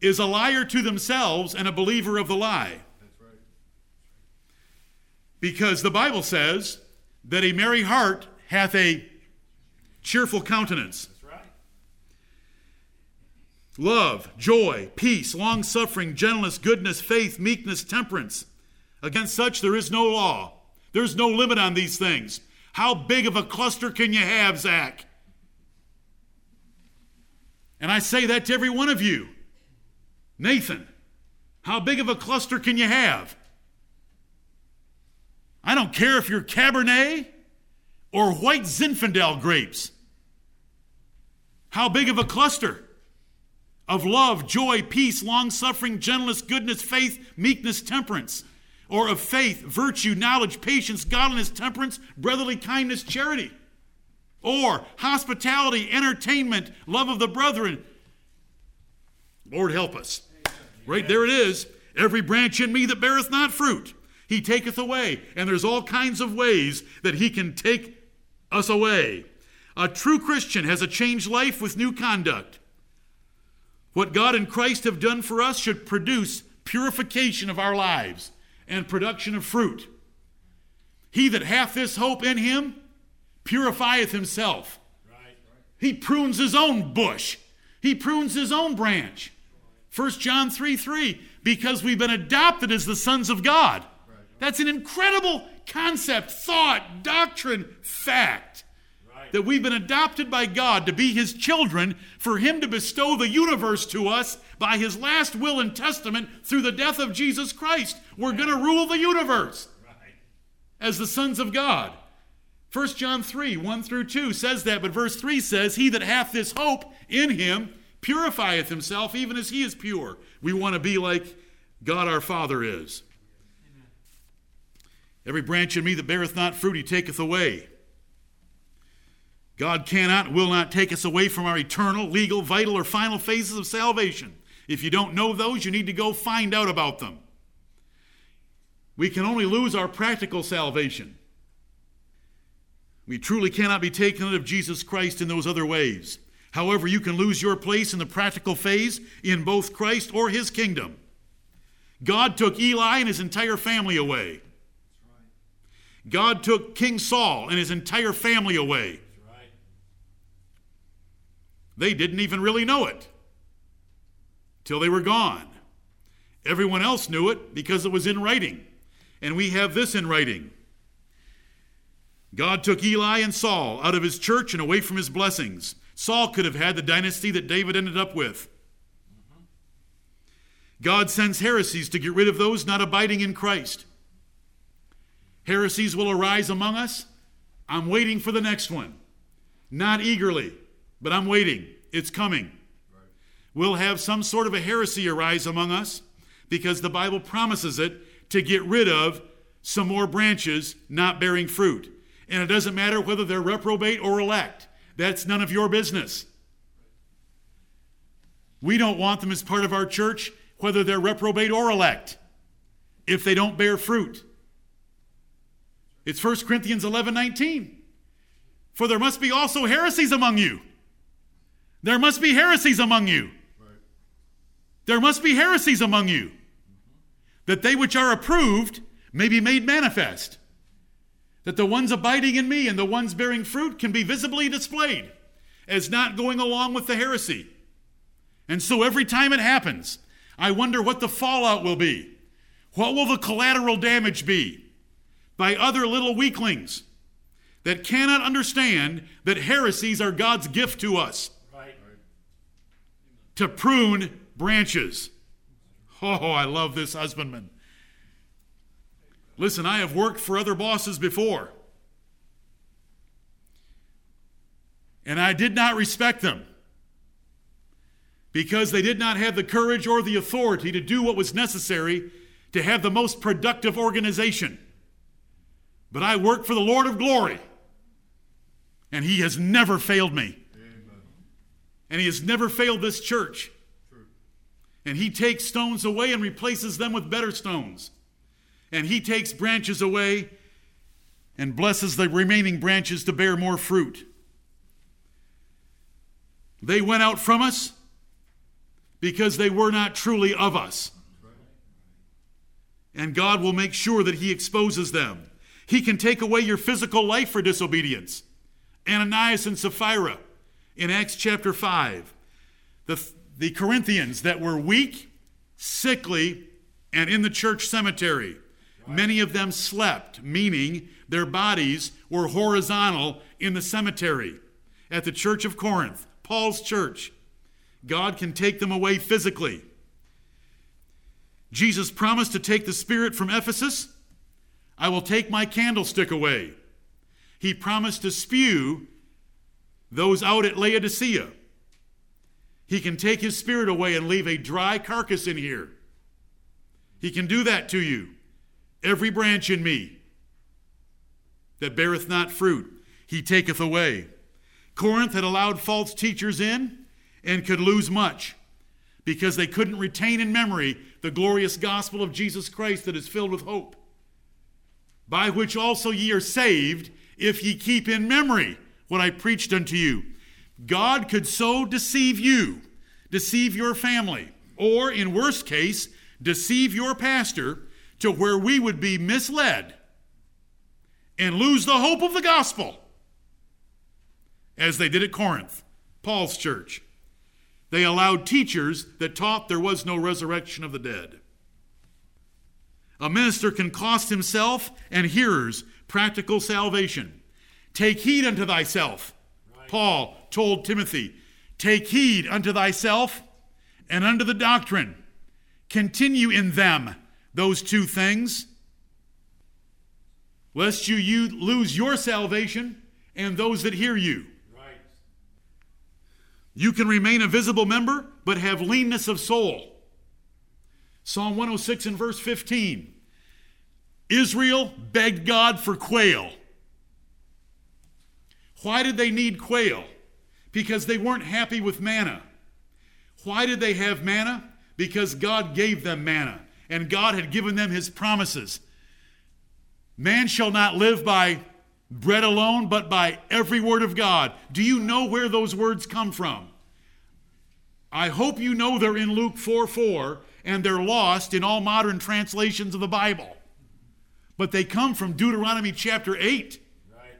is a liar to themselves and a believer of the lie. Right. Because the Bible says that a merry heart hath a cheerful countenance. Love, joy, peace, long suffering, gentleness, goodness, faith, meekness, temperance. Against such there is no law. There's no limit on these things. How big of a cluster can you have, Zach? And I say that to every one of you. Nathan, how big of a cluster can you have? I don't care if you're Cabernet or white Zinfandel grapes. How big of a cluster of love, joy, peace, long suffering, gentleness, goodness, faith, meekness, temperance, or of faith, virtue, knowledge, patience, godliness, temperance, brotherly kindness, charity, or hospitality, entertainment, love of the brethren. Lord help us. Right there it is. Every branch in me that beareth not fruit, he taketh away. And there's all kinds of ways that he can take us away. A true Christian has a changed life with new conduct. What God and Christ have done for us should produce purification of our lives and production of fruit. He that hath this hope in him purifieth himself. Right. He prunes his own bush, he prunes his own branch. 1 John 3 3, because we've been adopted as the sons of God. That's an incredible concept, thought, doctrine, fact. Right. That we've been adopted by God to be His children, for Him to bestow the universe to us by His last will and testament through the death of Jesus Christ. We're going to rule the universe as the sons of God. 1 John 3 1 through 2 says that, but verse 3 says, He that hath this hope in Him purifieth himself even as He is pure. We want to be like God our Father is. Amen. Every branch in me that beareth not fruit, he taketh away. God cannot, will not take us away from our eternal, legal, vital, or final phases of salvation. If you don't know those, you need to go find out about them. We can only lose our practical salvation. We truly cannot be taken out of Jesus Christ in those other ways. However, you can lose your place in the practical phase in both Christ or his kingdom. God took Eli and his entire family away. God took King Saul and his entire family away. They didn't even really know it till they were gone. Everyone else knew it because it was in writing. And we have this in writing. God took Eli and Saul out of his church and away from his blessings. Saul could have had the dynasty that David ended up with. God sends heresies to get rid of those not abiding in Christ. Heresies will arise among us. I'm waiting for the next one. Not eagerly, but I'm waiting. It's coming. We'll have some sort of a heresy arise among us because the Bible promises it to get rid of some more branches not bearing fruit. And it doesn't matter whether they're reprobate or elect, that's none of your business. We don't want them as part of our church, whether they're reprobate or elect, if they don't bear fruit. It's 1 Corinthians 11 19. For there must be also heresies among you. There must be heresies among you. There must be heresies among you, that they which are approved may be made manifest, that the ones abiding in me and the ones bearing fruit can be visibly displayed as not going along with the heresy. And so every time it happens, I wonder what the fallout will be. What will the collateral damage be? by other little weaklings that cannot understand that heresies are God's gift to us right. to prune branches. Oh, I love this husbandman. Listen, I have worked for other bosses before, and I did not respect them. because they did not have the courage or the authority to do what was necessary to have the most productive organization. But I work for the Lord of glory, and He has never failed me. Amen. And He has never failed this church. True. And He takes stones away and replaces them with better stones. And He takes branches away and blesses the remaining branches to bear more fruit. They went out from us because they were not truly of us. And God will make sure that He exposes them. He can take away your physical life for disobedience. Ananias and Sapphira in Acts chapter 5. The, the Corinthians that were weak, sickly, and in the church cemetery. Many of them slept, meaning their bodies were horizontal in the cemetery. At the church of Corinth, Paul's church, God can take them away physically. Jesus promised to take the Spirit from Ephesus. I will take my candlestick away. He promised to spew those out at Laodicea. He can take his spirit away and leave a dry carcass in here. He can do that to you. Every branch in me that beareth not fruit, he taketh away. Corinth had allowed false teachers in and could lose much because they couldn't retain in memory the glorious gospel of Jesus Christ that is filled with hope, by which also ye are saved if ye keep in memory what I preached unto you. God could so deceive you, deceive your family, or in worst case, deceive your pastor to where we would be misled and lose the hope of the gospel, as they did at Corinth, Paul's church. They allowed teachers that taught there was no resurrection of the dead. A minister can cost himself and hearers practical salvation. Take heed unto thyself. Right. Paul told Timothy, Take heed unto thyself and unto the doctrine. Continue in them those two things, lest you, you lose your salvation and those that hear you. Right. You can remain a visible member, but have leanness of soul. Psalm 106 and verse 15. Israel begged God for quail. Why did they need quail? Because they weren't happy with manna. Why did they have manna? Because God gave them manna and God had given them his promises. Man shall not live by bread alone, but by every word of God. Do you know where those words come from? I hope you know they're in Luke 4 4, and they're lost in all modern translations of the Bible. But they come from Deuteronomy chapter 8. Right.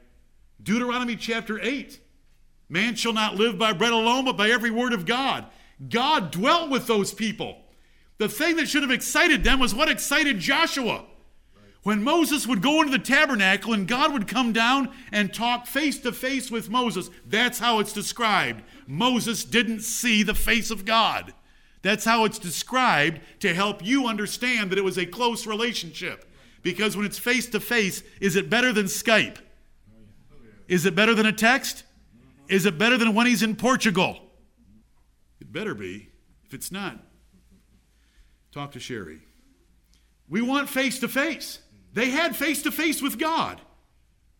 Deuteronomy chapter 8. Man shall not live by bread alone, but by every word of God. God dwelt with those people. The thing that should have excited them was what excited Joshua. When Moses would go into the tabernacle and God would come down and talk face to face with Moses, that's how it's described. Moses didn't see the face of God. That's how it's described to help you understand that it was a close relationship. Because when it's face to face, is it better than Skype? Is it better than a text? Is it better than when he's in Portugal? It better be. If it's not, Talk to Sherry. We want face to face. They had face to face with God,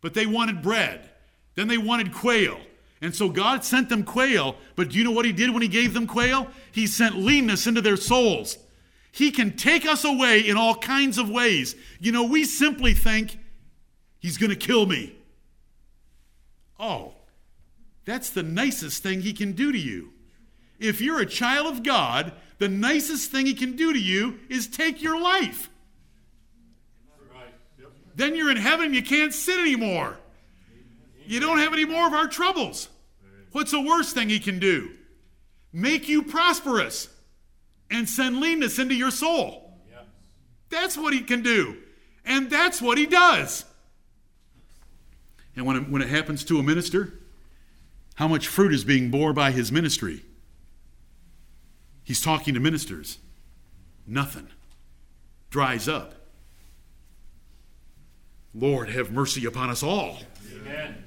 but they wanted bread. Then they wanted quail. And so God sent them quail, but do you know what He did when He gave them quail? He sent leanness into their souls. He can take us away in all kinds of ways. You know, we simply think He's going to kill me. Oh, that's the nicest thing He can do to you. If you're a child of God, the nicest thing he can do to you is take your life. Then you're in heaven, you can't sin anymore. You don't have any more of our troubles. What's the worst thing he can do? Make you prosperous and send leanness into your soul. That's what he can do. And that's what he does. And when it, when it happens to a minister, how much fruit is being borne by his ministry? He's talking to ministers. Nothing. Dries up. Lord, have mercy upon us all. Amen.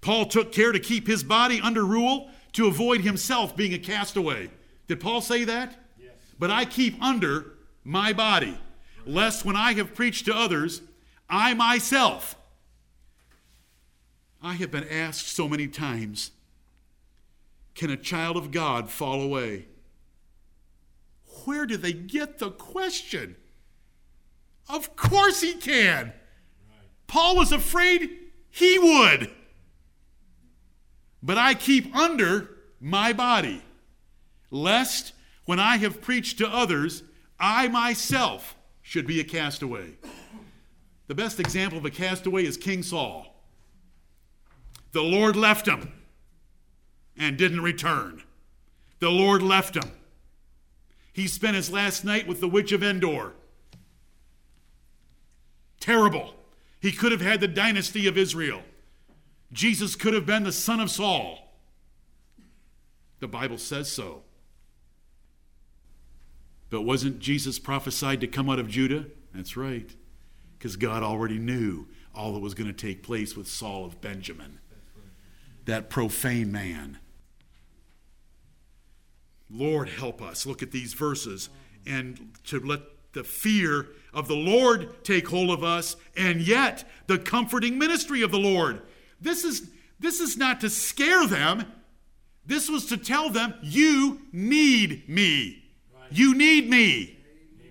Paul took care to keep his body under rule to avoid himself being a castaway. Did Paul say that? Yes. But I keep under my body, lest when I have preached to others, I myself. I have been asked so many times can a child of God fall away? Where do they get the question? Of course he can. Paul was afraid he would. But I keep under my body, lest when I have preached to others, I myself should be a castaway. The best example of a castaway is King Saul. The Lord left him and didn't return. The Lord left him. He spent his last night with the witch of Endor. Terrible. He could have had the dynasty of Israel. Jesus could have been the son of Saul. The Bible says so. But wasn't Jesus prophesied to come out of Judah? That's right. Because God already knew all that was going to take place with Saul of Benjamin, that profane man. Lord, help us. Look at these verses and to let the fear of the Lord take hold of us, and yet the comforting ministry of the Lord. This is, this is not to scare them, this was to tell them, You need me. You need me.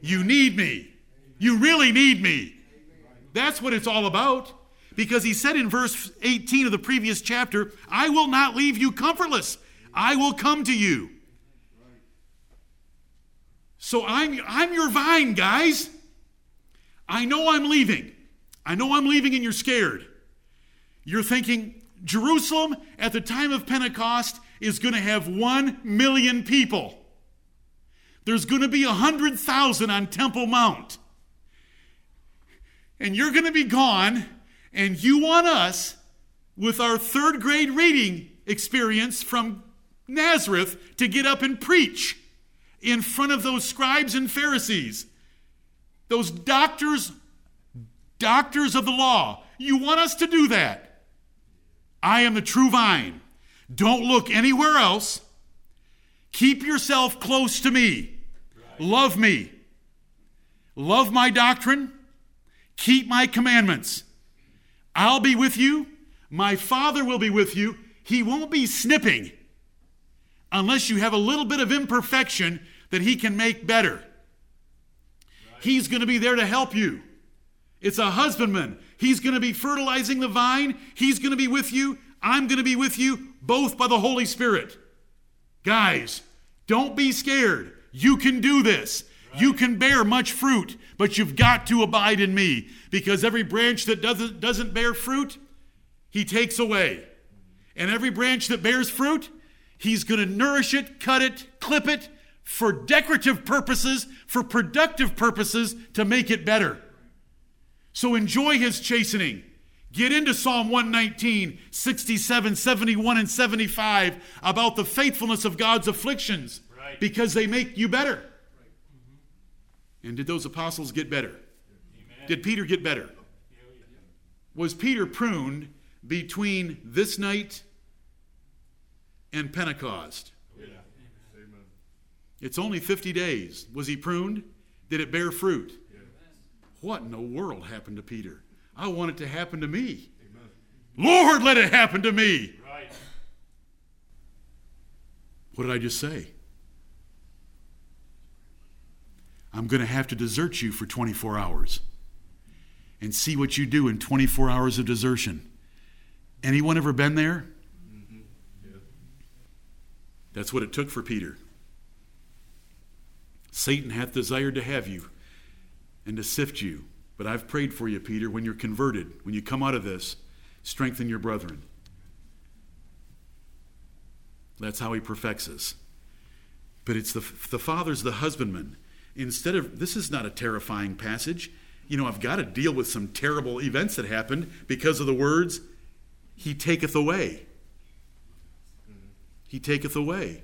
You need me. You really need me. That's what it's all about. Because he said in verse 18 of the previous chapter, I will not leave you comfortless. I will come to you. So I'm, I'm your vine, guys. I know I'm leaving. I know I'm leaving and you're scared. You're thinking, Jerusalem at the time of Pentecost is going to have one million people. There's going to be a 100,000 on Temple Mount. And you're going to be gone, and you want us, with our third grade reading experience from Nazareth, to get up and preach in front of those scribes and Pharisees, those doctors, doctors of the law. You want us to do that. I am the true vine. Don't look anywhere else. Keep yourself close to me. Love me. Love my doctrine. Keep my commandments. I'll be with you. My Father will be with you. He won't be snipping unless you have a little bit of imperfection that He can make better. He's going to be there to help you. It's a husbandman. He's going to be fertilizing the vine. He's going to be with you. I'm going to be with you, both by the Holy Spirit. Guys, don't be scared. You can do this. Right. You can bear much fruit, but you've got to abide in me because every branch that doesn't, doesn't bear fruit, he takes away. And every branch that bears fruit, he's going to nourish it, cut it, clip it for decorative purposes, for productive purposes to make it better. So enjoy his chastening. Get into Psalm 119, 67, 71, and 75 about the faithfulness of God's afflictions right. because they make you better. Right. Mm-hmm. And did those apostles get better? Amen. Did Peter get better? Was Peter pruned between this night and Pentecost? It's only 50 days. Was he pruned? Did it bear fruit? Yeah. What in the world happened to Peter? I want it to happen to me. Amen. Lord, let it happen to me. Right. What did I just say? I'm going to have to desert you for 24 hours and see what you do in 24 hours of desertion. Anyone ever been there? Mm-hmm. Yeah. That's what it took for Peter. Satan hath desired to have you and to sift you but I've prayed for you, Peter, when you're converted, when you come out of this, strengthen your brethren. That's how he perfects us. But it's the, the Father's the husbandman. Instead of, this is not a terrifying passage. You know, I've got to deal with some terrible events that happened because of the words, He taketh away. He taketh away.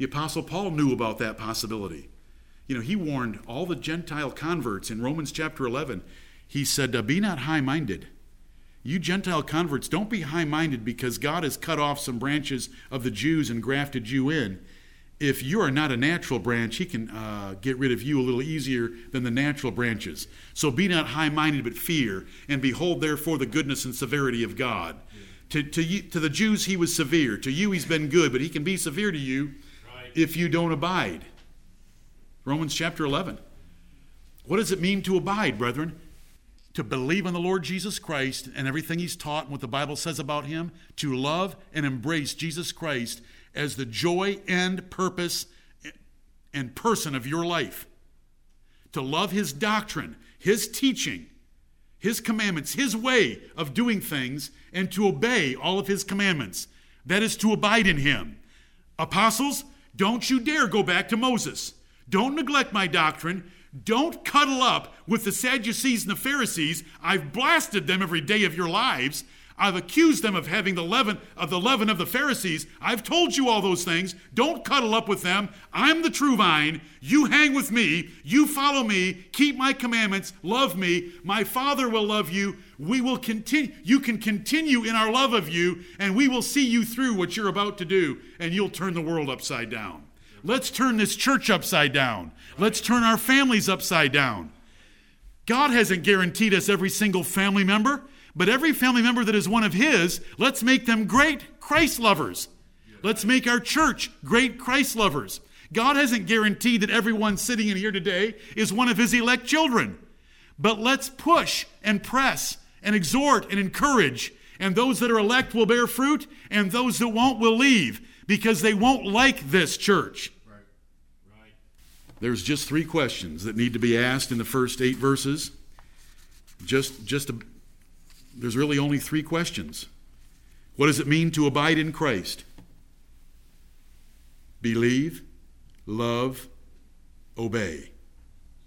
The Apostle Paul knew about that possibility. You know, he warned all the Gentile converts in Romans chapter 11. He said, Be not high minded. You Gentile converts, don't be high minded because God has cut off some branches of the Jews and grafted you in. if you are not a natural branch, he can uh, get rid of you a little easier than the natural branches. So be not high minded, but fear, and behold, therefore, the goodness and severity of God. To, to, to the Jews, he was severe. To you, he's been good, but he can be severe to you. If you don't abide. Romans chapter 11. What does it mean to abide, brethren? To believe on the Lord Jesus Christ and everything he's taught and what the Bible says about him, to love and embrace Jesus Christ as the joy and purpose and person of your life. To love his doctrine, his teaching, his commandments, his way of doing things, and to obey all of his commandments. That is to abide in him. Apostles, don't you dare go back to Moses. Don't neglect my doctrine. Don't cuddle up with the Sadducees and the Pharisees. I've blasted them every day of your lives. I've accused them of having the leaven of the leaven of the Pharisees. I've told you all those things. Don't cuddle up with them. I'm the true vine. You hang with me. You follow me. Keep my commandments. Love me. My Father will love you. We will continue. You can continue in our love of you, and we will see you through what you're about to do, and you'll turn the world upside down. Let's turn this church upside down. Let's turn our families upside down. God hasn't guaranteed us every single family member. But every family member that is one of His, let's make them great Christ lovers. Let's make our church great Christ lovers. God hasn't guaranteed that everyone sitting in here today is one of His elect children. But let's push and press and exhort and encourage. And those that are elect will bear fruit, and those that won't will leave because they won't like this church. There's just three questions that need to be asked in the first eight verses. Just, just there's really only three questions. What does it mean to abide in Christ? Believe, love, obey.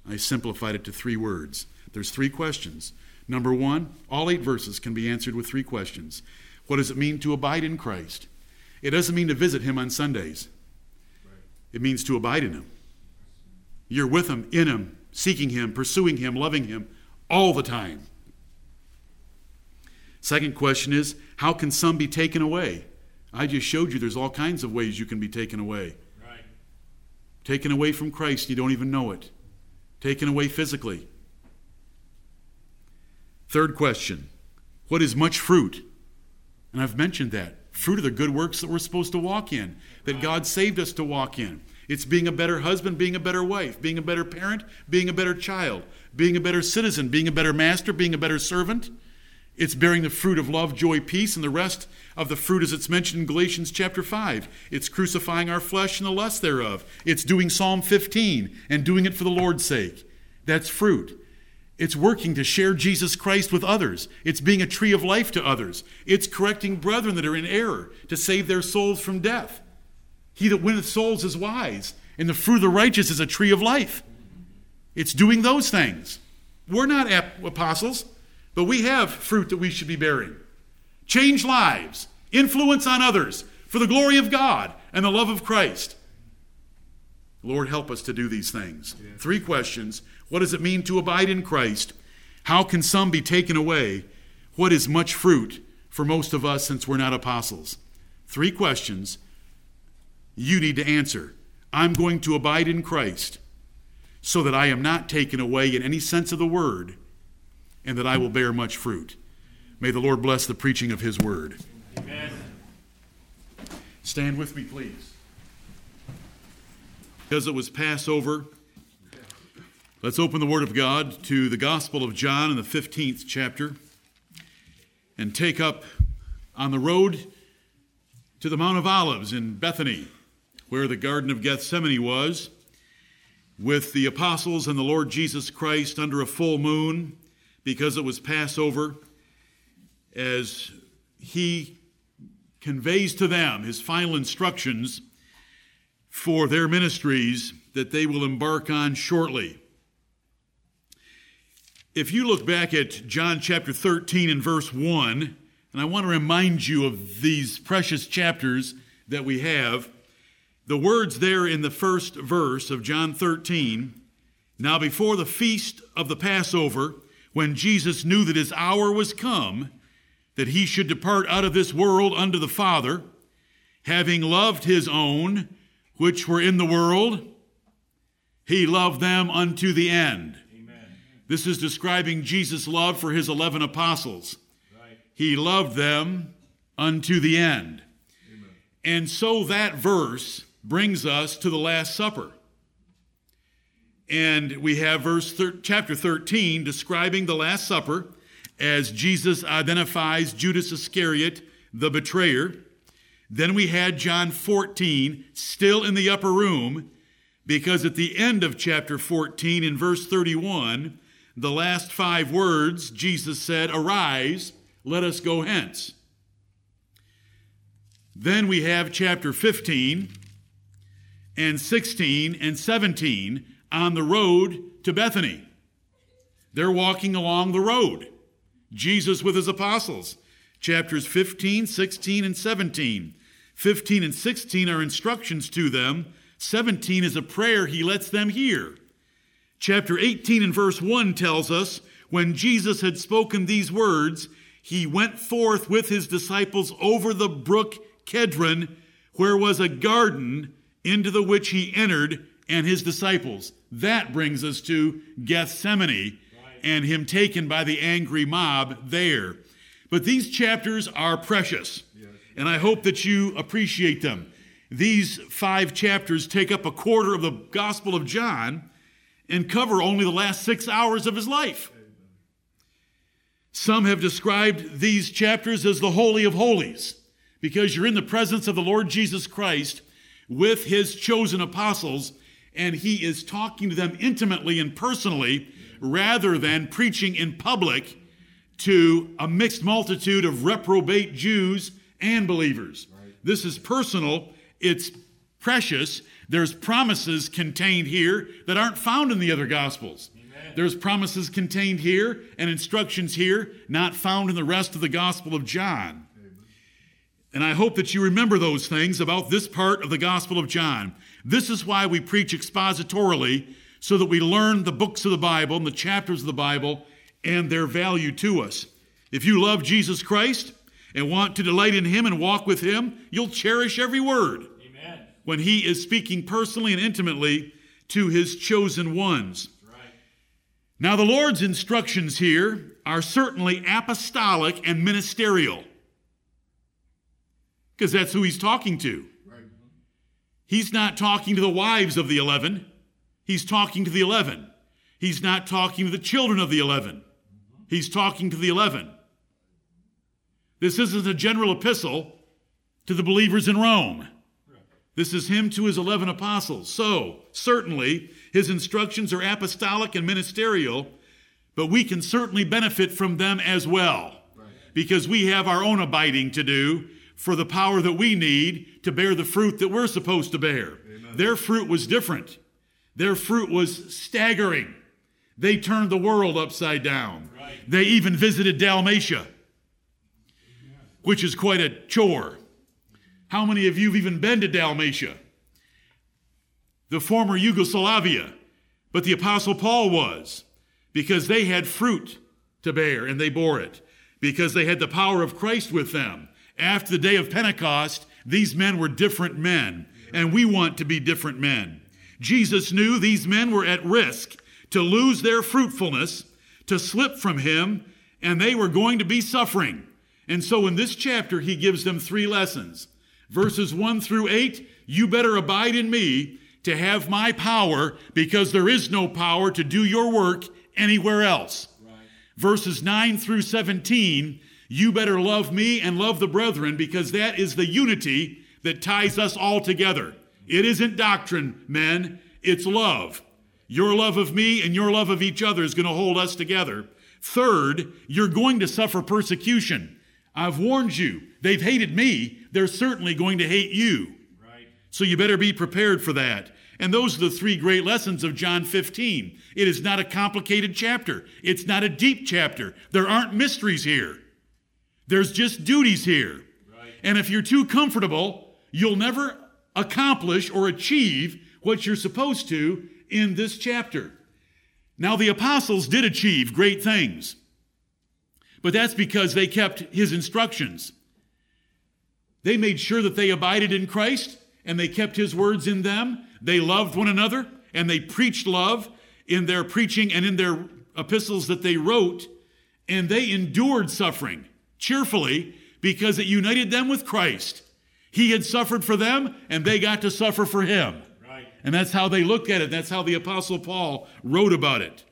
I simplified it to three words. There's three questions. Number one, all eight verses can be answered with three questions. What does it mean to abide in Christ? It doesn't mean to visit Him on Sundays, it means to abide in Him. You're with Him, in Him, seeking Him, pursuing Him, loving Him all the time. Second question is how can some be taken away? I just showed you there's all kinds of ways you can be taken away. Right. Taken away from Christ, you don't even know it. Taken away physically. Third question What is much fruit? And I've mentioned that. Fruit of the good works that we're supposed to walk in, that God saved us to walk in. It's being a better husband, being a better wife, being a better parent, being a better child, being a better citizen, being a better master, being a better servant. It's bearing the fruit of love, joy, peace, and the rest of the fruit as it's mentioned in Galatians chapter 5. It's crucifying our flesh and the lust thereof. It's doing Psalm 15 and doing it for the Lord's sake. That's fruit. It's working to share Jesus Christ with others. It's being a tree of life to others. It's correcting brethren that are in error to save their souls from death. He that winneth souls is wise, and the fruit of the righteous is a tree of life. It's doing those things. We're not apostles. But we have fruit that we should be bearing. Change lives, influence on others for the glory of God and the love of Christ. Lord, help us to do these things. Yeah. Three questions. What does it mean to abide in Christ? How can some be taken away? What is much fruit for most of us since we're not apostles? Three questions you need to answer. I'm going to abide in Christ so that I am not taken away in any sense of the word and that I will bear much fruit. May the Lord bless the preaching of his word. Amen. Stand with me, please. Because it was Passover, let's open the Word of God to the Gospel of John in the 15th chapter and take up on the road to the Mount of Olives in Bethany, where the Garden of Gethsemane was, with the apostles and the Lord Jesus Christ under a full moon because it was Passover, as he conveys to them his final instructions for their ministries that they will embark on shortly. If you look back at John chapter 13 and verse 1, and I want to remind you of these precious chapters that we have, the words there in the first verse of John 13 Now, before the feast of the Passover, when Jesus knew that his hour was come, that he should depart out of this world unto the Father, having loved his own which were in the world, he loved them unto the end. Amen. This is describing Jesus' love for his 11 apostles. Right. He loved them unto the end. Amen. And so that verse brings us to the Last Supper. And we have verse thir- chapter 13 describing the Last Supper as Jesus identifies Judas Iscariot, the betrayer. Then we had John 14 still in the upper room because at the end of chapter 14 in verse 31, the last five words, Jesus said, Arise, let us go hence. Then we have chapter 15 and 16 and 17 on the road to Bethany. They're walking along the road. Jesus with his apostles. Chapters 15, 16, and 17. 15 and 16 are instructions to them. 17 is a prayer he lets them hear. Chapter 18 and verse 1 tells us when Jesus had spoken these words, he went forth with his disciples over the brook Kedron, where was a garden, into the which he entered and his disciples. That brings us to Gethsemane and him taken by the angry mob there. But these chapters are precious, and I hope that you appreciate them. These five chapters take up a quarter of the Gospel of John and cover only the last six hours of his life. Some have described these chapters as the Holy of Holies because you're in the presence of the Lord Jesus Christ with his chosen apostles, and he is talking to them intimately and personally rather than preaching in public to a mixed multitude of reprobate Jews and believers. Right. This is personal, it's precious. There's promises contained here that aren't found in the other Gospels. Amen. There's promises contained here and instructions here not found in the rest of the Gospel of John. And I hope that you remember those things about this part of the Gospel of John. This is why we preach expositorily, so that we learn the books of the Bible and the chapters of the Bible and their value to us. If you love Jesus Christ and want to delight in Him and walk with Him, you'll cherish every word Amen. when He is speaking personally and intimately to His chosen ones. Right. Now, the Lord's instructions here are certainly apostolic and ministerial because that's who He's talking to. He's not talking to the wives of the eleven. He's talking to the eleven. He's not talking to the children of the eleven. He's talking to the eleven. This isn't a general epistle to the believers in Rome. This is him to his 11 apostles. So, certainly, his instructions are apostolic and ministerial, but we can certainly benefit from them as well because we have our own abiding to do for the power that we need to bear the fruit that we're supposed to bear. Their fruit was different. Their fruit was staggering. They turned the world upside down. Right. They even visited Dalmatia, which is quite a chore. How many of you have even been to Dalmatia? The former Yugoslavia, but the Apostle Paul was, because they had fruit to bear and they bore it, because they had the power of Christ with them. After the day of Pentecost, these men were different men, and we want to be different men. Jesus knew these men were at risk to lose their fruitfulness, to slip from him, and they were going to be suffering. And so in this chapter, he gives them three lessons. Verses 1 through 8, you better abide in me to have my power because there is no power to do your work anywhere else. Right. Verses 9 through 17, you better love me and love the brethren because that is the unity that ties us all together. It isn't doctrine, men, it's love. Your love of me and your love of each other is going to hold us together. Third, you're going to suffer persecution. I've warned you. They've hated me. They're certainly going to hate you. Right. So you better be prepared for that. And those are the three great lessons of John 15. It is not a complicated chapter. It's not a deep chapter. There aren't mysteries here. There's just duties here. Right. And if you're too comfortable, you'll never accomplish or achieve what you're supposed to in this chapter. Now, the apostles did achieve great things, but that's because they kept his instructions. They made sure that they abided in Christ and they kept his words in them. They loved one another and they preached love in their preaching and in their epistles that they wrote. And they endured suffering cheerfully because it united them with Christ. He had suffered for them and they got to suffer for him. Right. And that's how they looked at it. That's how the Apostle Paul wrote about it.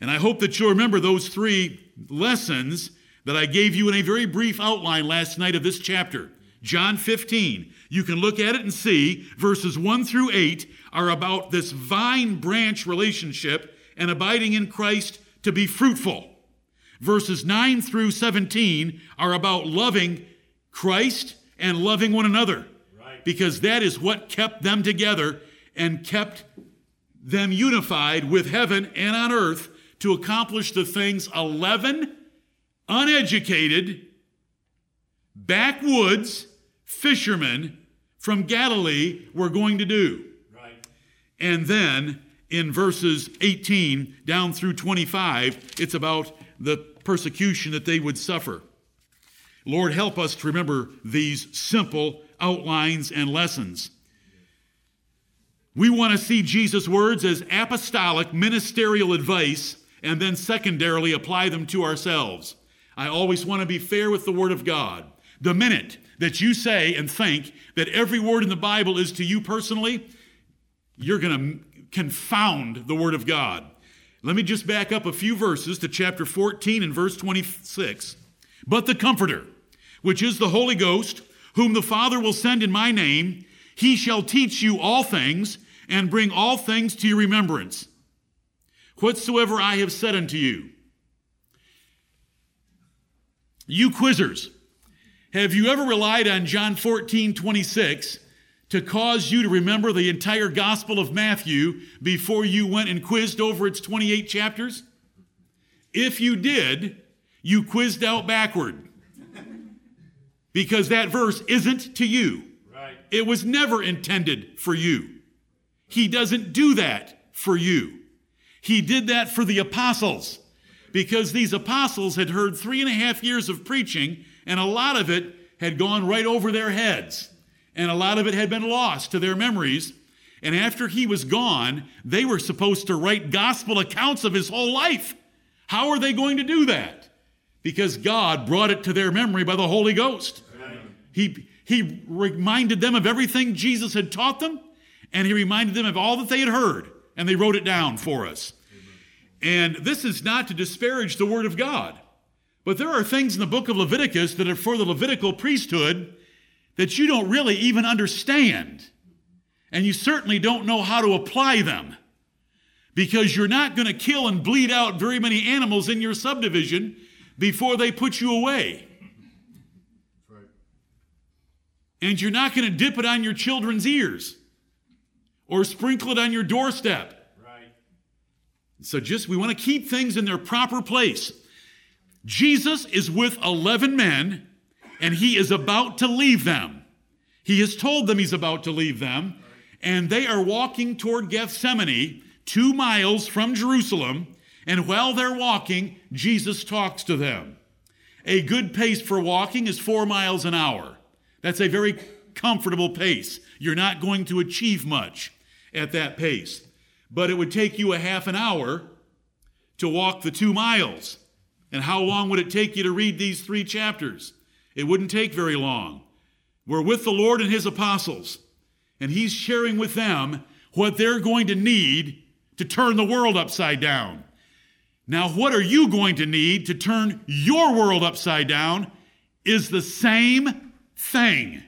And I hope that you'll remember those three lessons that I gave you in a very brief outline last night of this chapter. John 15. You can look at it and see verses 1 through 8 are about this vine branch relationship and abiding in Christ to be fruitful. Verses 9 through 17 are about loving Christ and loving one another. Right. Because that is what kept them together and kept them unified with heaven and on earth to accomplish the things 11 uneducated, backwoods fishermen from Galilee were going to do. Right. And then in verses 18 down through 25, it's about the persecution that they would suffer. Lord, help us to remember these simple outlines and lessons. We want to see Jesus' words as apostolic ministerial advice and then secondarily apply them to ourselves. I always want to be fair with the Word of God. The minute that you say and think that every word in the Bible is to you personally, you're going to confound the Word of God. Let me just back up a few verses to chapter 14 and verse 26. But the Comforter, which is the Holy Ghost, whom the Father will send in my name, he shall teach you all things and bring all things to your remembrance whatsoever I have said unto you. You quizzers, have you ever relied on John 14, 26 to cause you to remember the entire Gospel of Matthew before you went and quizzed over its 28 chapters? If you did, you quizzed out backward. Because that verse isn't to you. Right. It was never intended for you. He doesn't do that for you. He did that for the apostles because these apostles had heard three and a half years of preaching, and a lot of it had gone right over their heads, and a lot of it had been lost to their memories. And after he was gone, they were supposed to write gospel accounts of his whole life. How are they going to do that? Because God brought it to their memory by the Holy Ghost. He, he reminded them of everything Jesus had taught them, and he reminded them of all that they had heard, and they wrote it down for us. And this is not to disparage the Word of God, but there are things in the book of Leviticus that are for the Levitical priesthood that you don't really even understand. And you certainly don't know how to apply them because you're not going to kill and bleed out very many animals in your subdivision before they put you away. And you're not going to dip it on your children's ears or sprinkle it on your doorstep. So just, we want to keep things in their proper place. Jesus is with 11 men and he is about to leave them. He has told them he's about to leave them and they are walking toward Gethsemane, two miles from Jerusalem. And while they're walking, Jesus talks to them. A good pace for walking is four miles an hour. That's a very comfortable pace. You're not going to achieve much at that pace but it would take you a half an hour to walk the two miles. And how long would it take you to read these three chapters? It wouldn't take very long. We're with the Lord and His apostles, and He's sharing with them what they're going to need to turn the world upside down. Now, what are you going to need to turn your world upside down is the same thing.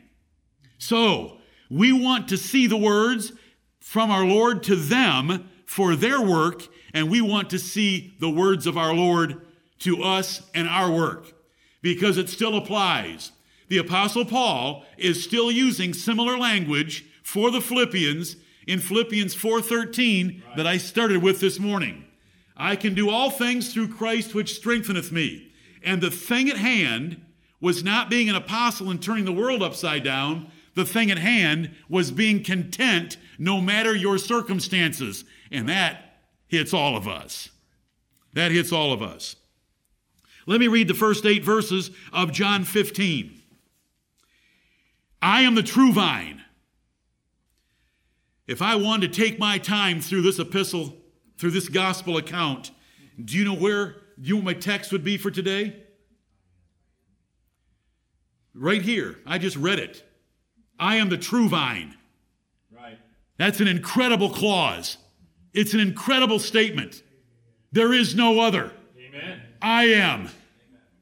So, we want to see the words from our Lord to them for their work, and we want to see the words of our Lord to us and our work because it still applies. The Apostle Paul is still using similar language for the Philippians in Philippians 4:13 that I started with this morning. I can do all things through Christ which strengtheneth me. And the thing at hand was not being an apostle and turning the world upside down, the thing at hand was being content no matter your circumstances. And that hits all of us. That hits all of us. Let me read the first eight verses of John 15. I am the true vine, If I wanted to take my time through this epistle, through this gospel account, do you know where do you know my text would be for today? Right here. I just read it. I am the true vine. Right. That's an incredible clause. It's an incredible statement. There is no other. Amen. I am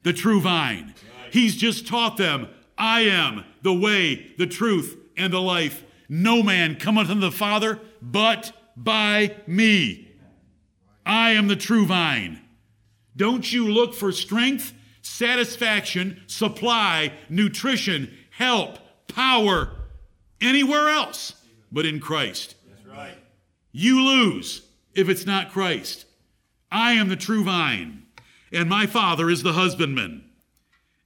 the true vine. He's just taught them, I am the way, the truth, and the life. No man cometh unto the Father but by me. I am the true vine. Don't you look for strength, satisfaction, supply, nutrition, help, power anywhere else but in Christ. That's right. You lose if it's not Christ. I am the true vine, and my Father is the husbandman.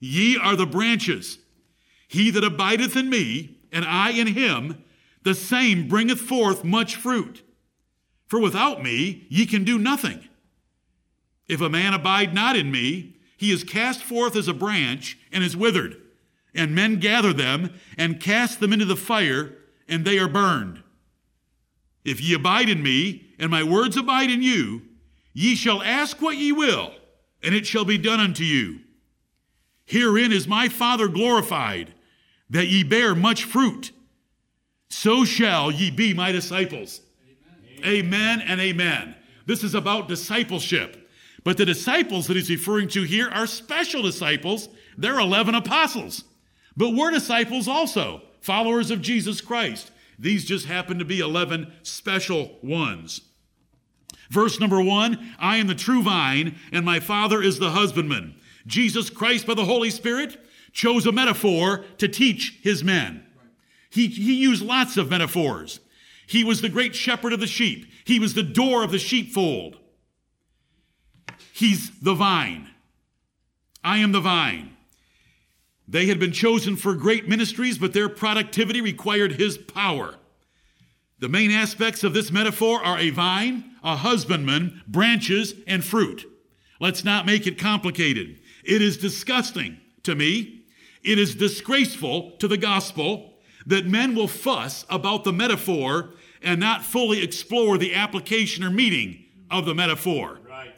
ye are the branches. He that abideth in me, and I in him, the same bringeth forth much fruit. For without me ye can do nothing. If a man abide not in me, he is cast forth as a branch and is withered, and men gather them and cast them into the fire, and they are burned. If ye abide in me, and my words abide in you, ye shall ask what ye will, and it shall be done unto you. Herein is my Father glorified, that ye bear much fruit. So shall ye be my disciples. Amen, amen and amen. This is about discipleship. But the disciples that he's referring to here are special disciples. They're 11 apostles. But we're disciples also, followers of Jesus Christ. These just happen to be 11 special ones. Verse number one I am the true vine, and my Father is the husbandman. Jesus Christ, by the Holy Spirit, chose a metaphor to teach his men. He, he used lots of metaphors. He was the great shepherd of the sheep, he was the door of the sheepfold. He's the vine. I am the vine. They had been chosen for great ministries, but their productivity required his power. The main aspects of this metaphor are a vine, a husbandman, branches, and fruit. Let's not make it complicated. It is disgusting to me. It is disgraceful to the gospel that men will fuss about the metaphor and not fully explore the application or meaning of the metaphor. Right.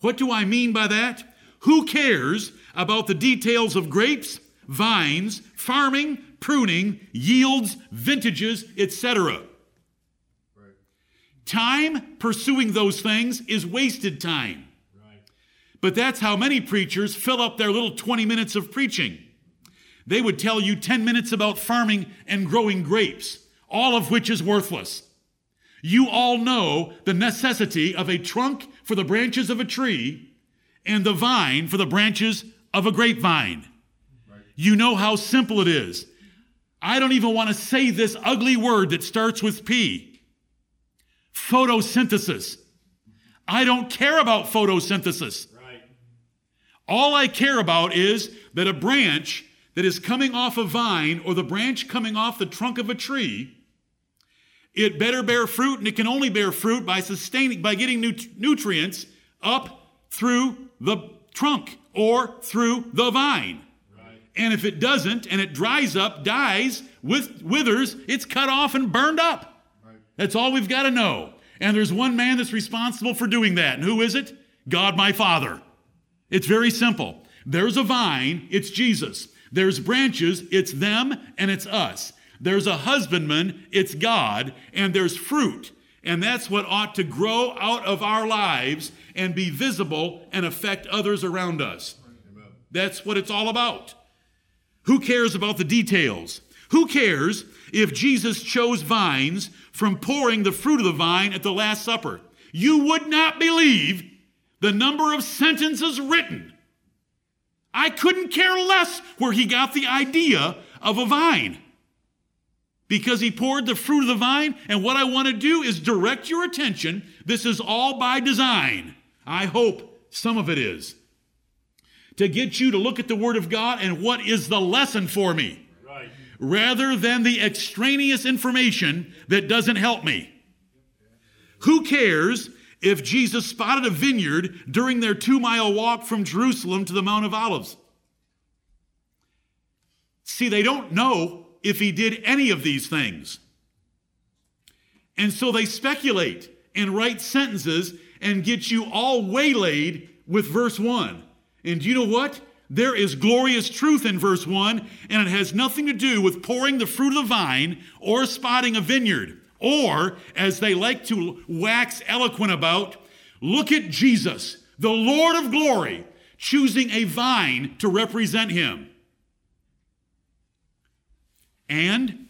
What do I mean by that? Who cares about the details of grapes, vines, farming, pruning, yields, vintages, etc.? Time pursuing those things is wasted time. But that's how many preachers fill up their little 20 minutes of preaching. They would tell you 10 minutes about farming and growing grapes, all of which is worthless. You all know the necessity of a trunk for the branches of a tree and the vine for the branches of a grapevine. Right. You know how simple it is. I don't even want to say this ugly word that starts with P photosynthesis. I don't care about photosynthesis. Right. All I care about is that a branch that is coming off a vine or the branch coming off the trunk of a tree, it better bear fruit and it can only bear fruit by sustaining, by getting nut- nutrients up through the trunk or through the vine. Right. And if it doesn't and it dries up, dies, with, withers, it's cut off and burned up. Right. That's all we've got to know. And there's one man that's responsible for doing that. And who is it? God my Father. It's very simple. There's a vine, it's Jesus. There's branches, it's them and it's us. There's a husbandman, it's God, and there's fruit. And that's what ought to grow out of our lives and be visible and affect others around us. That's what it's all about. Who cares about the details? Who cares if Jesus chose vines from pouring the fruit of the vine at the Last Supper? You would not believe the number of sentences written. I couldn't care less where he got the idea of a vine. because he poured the fruit of the vine. And what I want to do is direct your attention. This is all by design. I hope some of it is. To get you to look at the Word of God and what is the lesson for me, right. rather than the extraneous information that doesn't help me. Who cares if Jesus spotted a vineyard during their two mile walk from Jerusalem to the Mount of Olives? See, they don't know if he did any of these things. And so they speculate and write sentences and get you all waylaid with verse 1. And do you know what? There is glorious truth in verse 1, and it has nothing to do with pouring the fruit of the vine or spotting a vineyard. Or, as they like to wax eloquent about, look at Jesus, the Lord of glory, choosing a vine to represent him. And,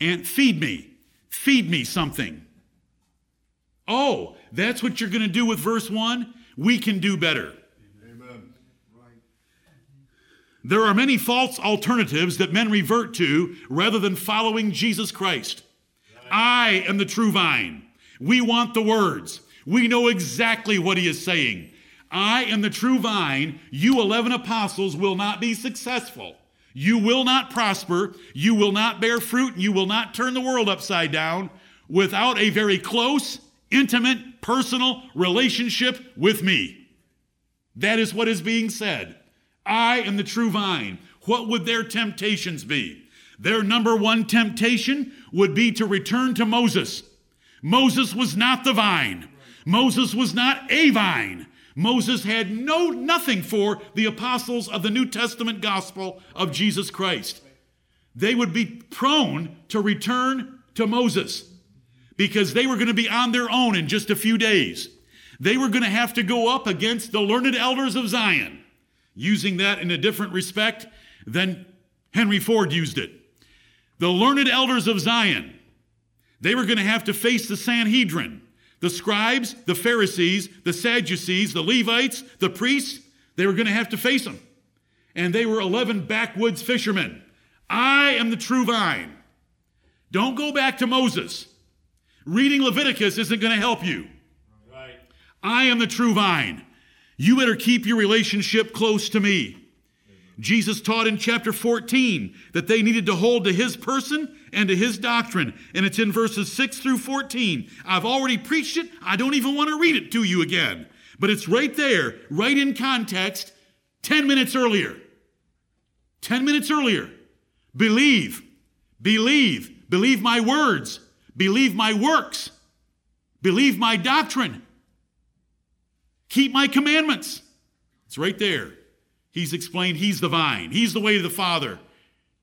and feed me. Feed me something. Oh, that's what you're going to do with verse 1? We can do better. Amen. There are many false alternatives that men revert to rather than following Jesus Christ. I am the true vine. We want the words. We know exactly what he is saying. I am the true vine. You 11 apostles will not be successful you will not prosper, you will not bear fruit, you will not turn the world upside down without a very close, intimate, personal relationship with me. That is what is being said. I am the true vine. What would their temptations be? Their number one temptation would be to return to Moses. Moses was not the vine. Moses was not a vine. Moses had no nothing for the apostles of the New Testament gospel of Jesus Christ. They would be prone to return to Moses because they were going to be on their own in just a few days. They were going to have to go up against the learned elders of Zion, using that in a different respect than Henry Ford used it. The learned elders of Zion, they were going to have to face the Sanhedrin the scribes, the Pharisees, the Sadducees, the Levites, the priests, they were going to have to face them. And they were 11 backwoods fishermen. I am the true vine. Don't go back to Moses. Reading Leviticus isn't going to help you. Right. I am the true vine. You better keep your relationship close to me. Jesus taught in chapter 14 that they needed to hold to his person and to his doctrine. And it's in verses 6 through 14. I've already preached it. I don't even want to read it to you again. But it's right there, right in context, 10 minutes earlier. 10 minutes earlier. Believe, believe, believe my words, believe my works, believe my doctrine, keep my commandments. It's right there. He's explained he's the vine, he's the way to the Father.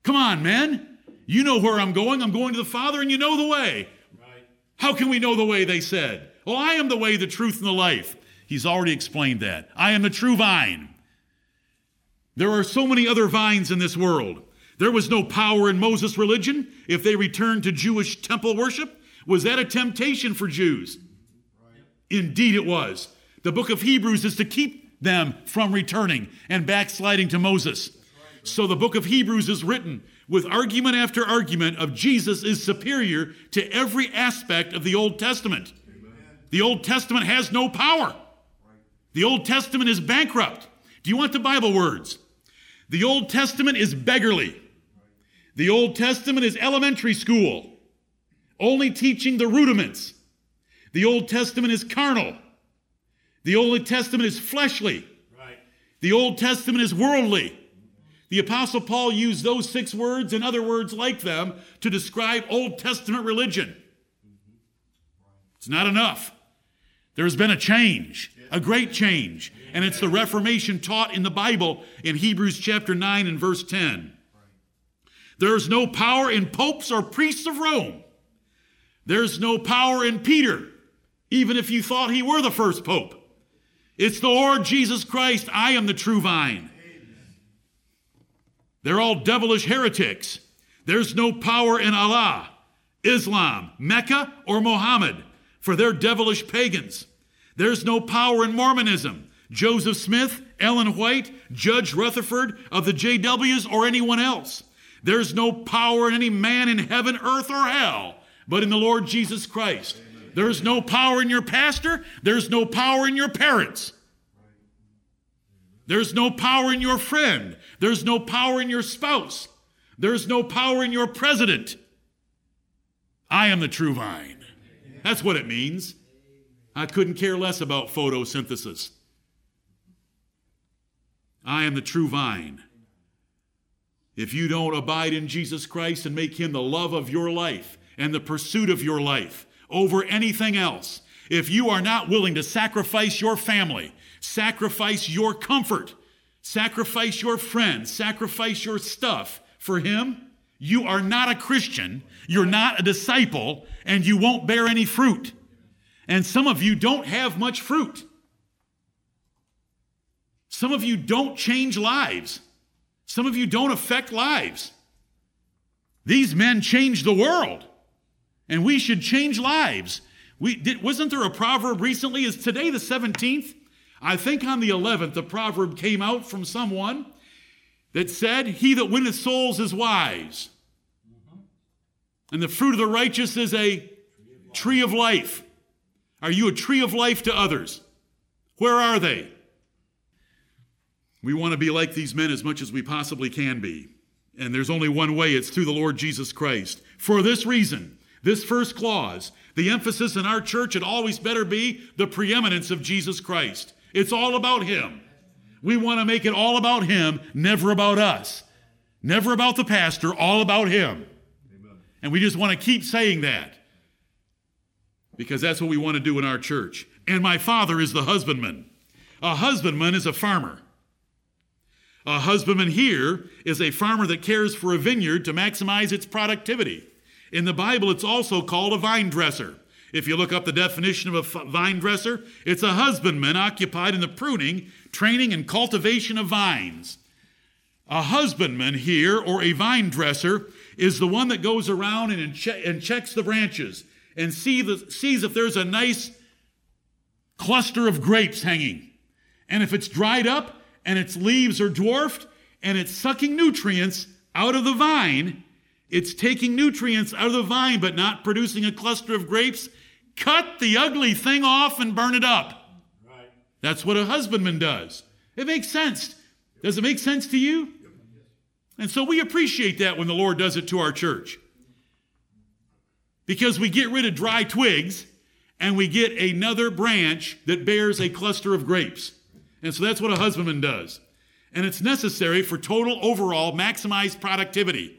Come on, man. You know where I'm going. I'm going to the Father, and you know the way. Right. How can we know the way? They said. Well, I am the way, the truth, and the life. He's already explained that. I am the true vine. There are so many other vines in this world. There was no power in Moses' religion if they returned to Jewish temple worship. Was that a temptation for Jews? Right. Indeed, it was. The book of Hebrews is to keep them from returning and backsliding to Moses. So the book of Hebrews is written with argument after argument of Jesus is superior to every aspect of the Old Testament. Amen. The Old Testament has no power. The Old Testament is bankrupt. Do you want the Bible words? The Old Testament is beggarly. The Old Testament is elementary school, only teaching the rudiments. The Old Testament is carnal. The Old Testament is fleshly. Right. The Old Testament is worldly. The Apostle Paul used those six words and other words like them to describe Old Testament religion. It's not enough. There's been a change, a great change, and it's the Reformation taught in the Bible in Hebrews chapter 9 and verse 10. There's no power in popes or priests of Rome. There's no power in Peter, even if you thought he were the first pope. It's the Lord Jesus Christ. I am the true vine. They're all devilish heretics. There's no power in Allah, Islam, Mecca, or Mohammed, for they're devilish pagans. There's no power in Mormonism. Joseph Smith, Ellen White, Judge Rutherford of the JWs, or anyone else. There's no power in any man in heaven, earth, or hell, but in the Lord Jesus Christ. There's no power in your pastor. There's no power in your parents. There's no power in your friend. There's no power in your spouse. There's no power in your president. I am the true vine. That's what it means. I couldn't care less about photosynthesis. I am the true vine. If you don't abide in Jesus Christ and make him the love of your life and the pursuit of your life over anything else, if you are not willing to sacrifice your family, sacrifice your comfort, sacrifice your friends, sacrifice your stuff for him, you are not a Christian, you're not a disciple, and you won't bear any fruit. And some of you don't have much fruit. Some of you don't change lives. Some of you don't affect lives. These men changed the world, and we should change lives. We, did, wasn't there a proverb recently? Is today the 17th? I think on the 11th, the proverb came out from someone that said, He that winneth souls is wise. And the fruit of the righteous is a tree of life. Are you a tree of life to others? Where are they? We want to be like these men as much as we possibly can be. And there's only one way it's through the Lord Jesus Christ. For this reason, this first clause, the emphasis in our church had always better be the preeminence of Jesus Christ. It's all about Him. We want to make it all about Him, never about us. Never about the pastor, all about Him. Amen. And we just want to keep saying that because that's what we want to do in our church. And my father is the husbandman. A husbandman is a farmer. A husbandman here is a farmer that cares for a vineyard to maximize its productivity. In the Bible, it's also called a vine dresser. If you look up the definition of a vine dresser, it's a husbandman occupied in the pruning, training, and cultivation of vines. A husbandman here, or a vine dresser, is the one that goes around and, and checks the branches and see the, sees if there's a nice cluster of grapes hanging. And if it's dried up and its leaves are dwarfed and it's sucking nutrients out of the vine, it's taking nutrients out of the vine but not producing a cluster of grapes, cut the ugly thing off and burn it up. Right. That's what a husbandman does. It makes sense. Does it make sense to you? And so we appreciate that when the Lord does it to our church. Because we get rid of dry twigs and we get another branch that bears a cluster of grapes. And so that's what a husbandman does. And it's necessary for total overall maximized productivity.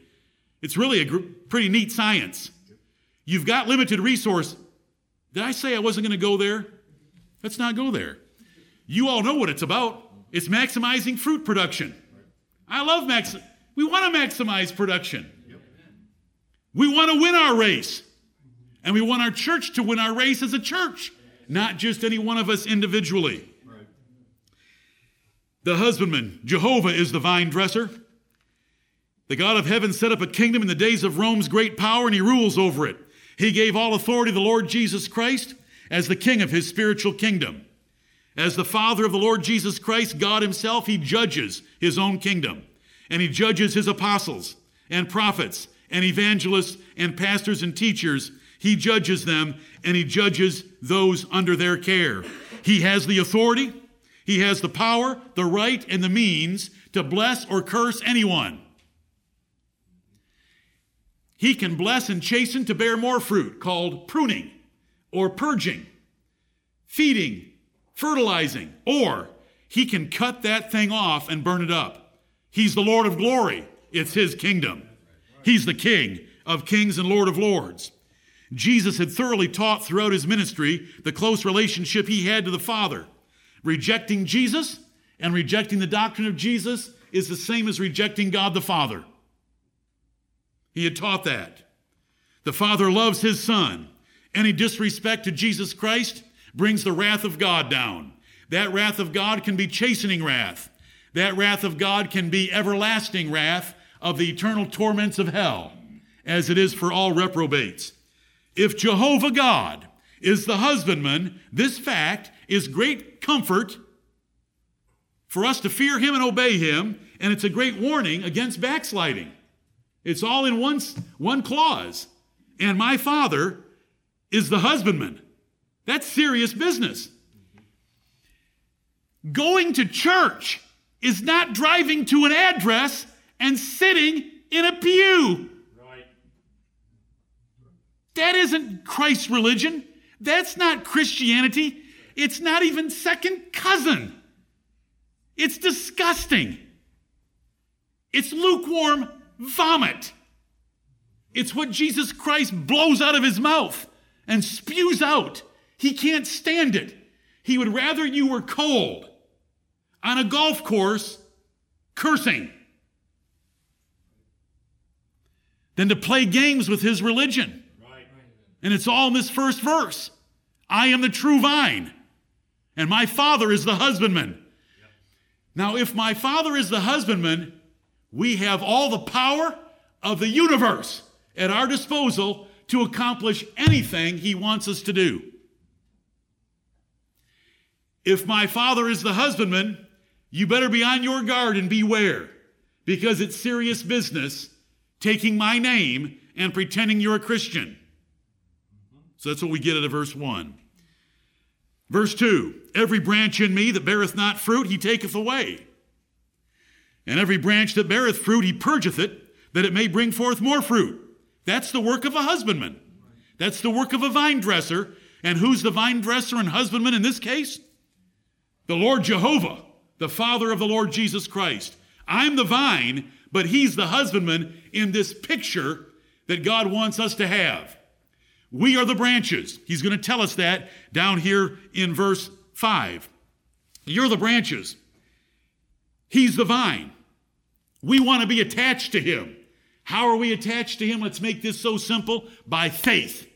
It's really a gr- pretty neat science. You've got limited resource. Did I say I wasn't going to go there? Let's not go there. You all know what it's about. It's maximizing fruit production. I love max. We want to maximize production. We want to win our race. And we want our church to win our race as a church, not just any one of us individually. The husbandman, Jehovah, is the vine dresser. The God of heaven set up a kingdom in the days of Rome's great power, and he rules over it. He gave all authority to the Lord Jesus Christ as the king of his spiritual kingdom. As the Father of the Lord Jesus Christ, God himself, he judges his own kingdom. And he judges his apostles and prophets and evangelists and pastors and teachers. He judges them and he judges those under their care. He has the authority, he has the power, the right, and the means to bless or curse anyone. He can bless and chasten to bear more fruit, called pruning or purging, feeding, fertilizing, or he can cut that thing off and burn it up. He's the Lord of glory. It's his kingdom. He's the King of kings and Lord of lords. Jesus had thoroughly taught throughout his ministry the close relationship he had to the Father. Rejecting Jesus and rejecting the doctrine of Jesus is the same as rejecting God the Father. He had taught that. The Father loves his Son. Any disrespect to Jesus Christ brings the wrath of God down. That wrath of God can be chastening wrath. That wrath of God can be everlasting wrath of the eternal torments of hell, as it is for all reprobates. If Jehovah God is the husbandman, this fact is great comfort for us to fear him and obey him, and it's a great warning against backsliding. It's all in one, one clause. And my Father is the husbandman. That's serious business. Going to church is not driving to an address and sitting in a pew. Right. That isn't Christ's religion. That's not Christianity. It's not even second cousin. It's disgusting. It's lukewarm vomit. It's what Jesus Christ blows out of his mouth and spews out. He can't stand it. He would rather you were cold on a golf course cursing than to play games with his religion. And it's all in this first verse. I am the true vine, and my father is the husbandman. Now, if my father is the husbandman, we have all the power of the universe at our disposal to accomplish anything he wants us to do. If my father is the husbandman, you better be on your guard and beware, because it's serious business taking my name and pretending you're a Christian. So that's what we get out of verse 1. Verse 2 Every branch in me that beareth not fruit, he taketh away. And every branch that beareth fruit, he purgeth it, that it may bring forth more fruit. That's the work of a husbandman. That's the work of a vine dresser. And who's the vine dresser and husbandman in this case? The Lord Jehovah the Father of the Lord Jesus Christ. I'm the vine, but He's the husbandman in this picture that God wants us to have. We are the branches. He's going to tell us that down here in verse 5. You're the branches. He's the vine. We want to be attached to Him. How are we attached to Him? Let's make this so simple by faith.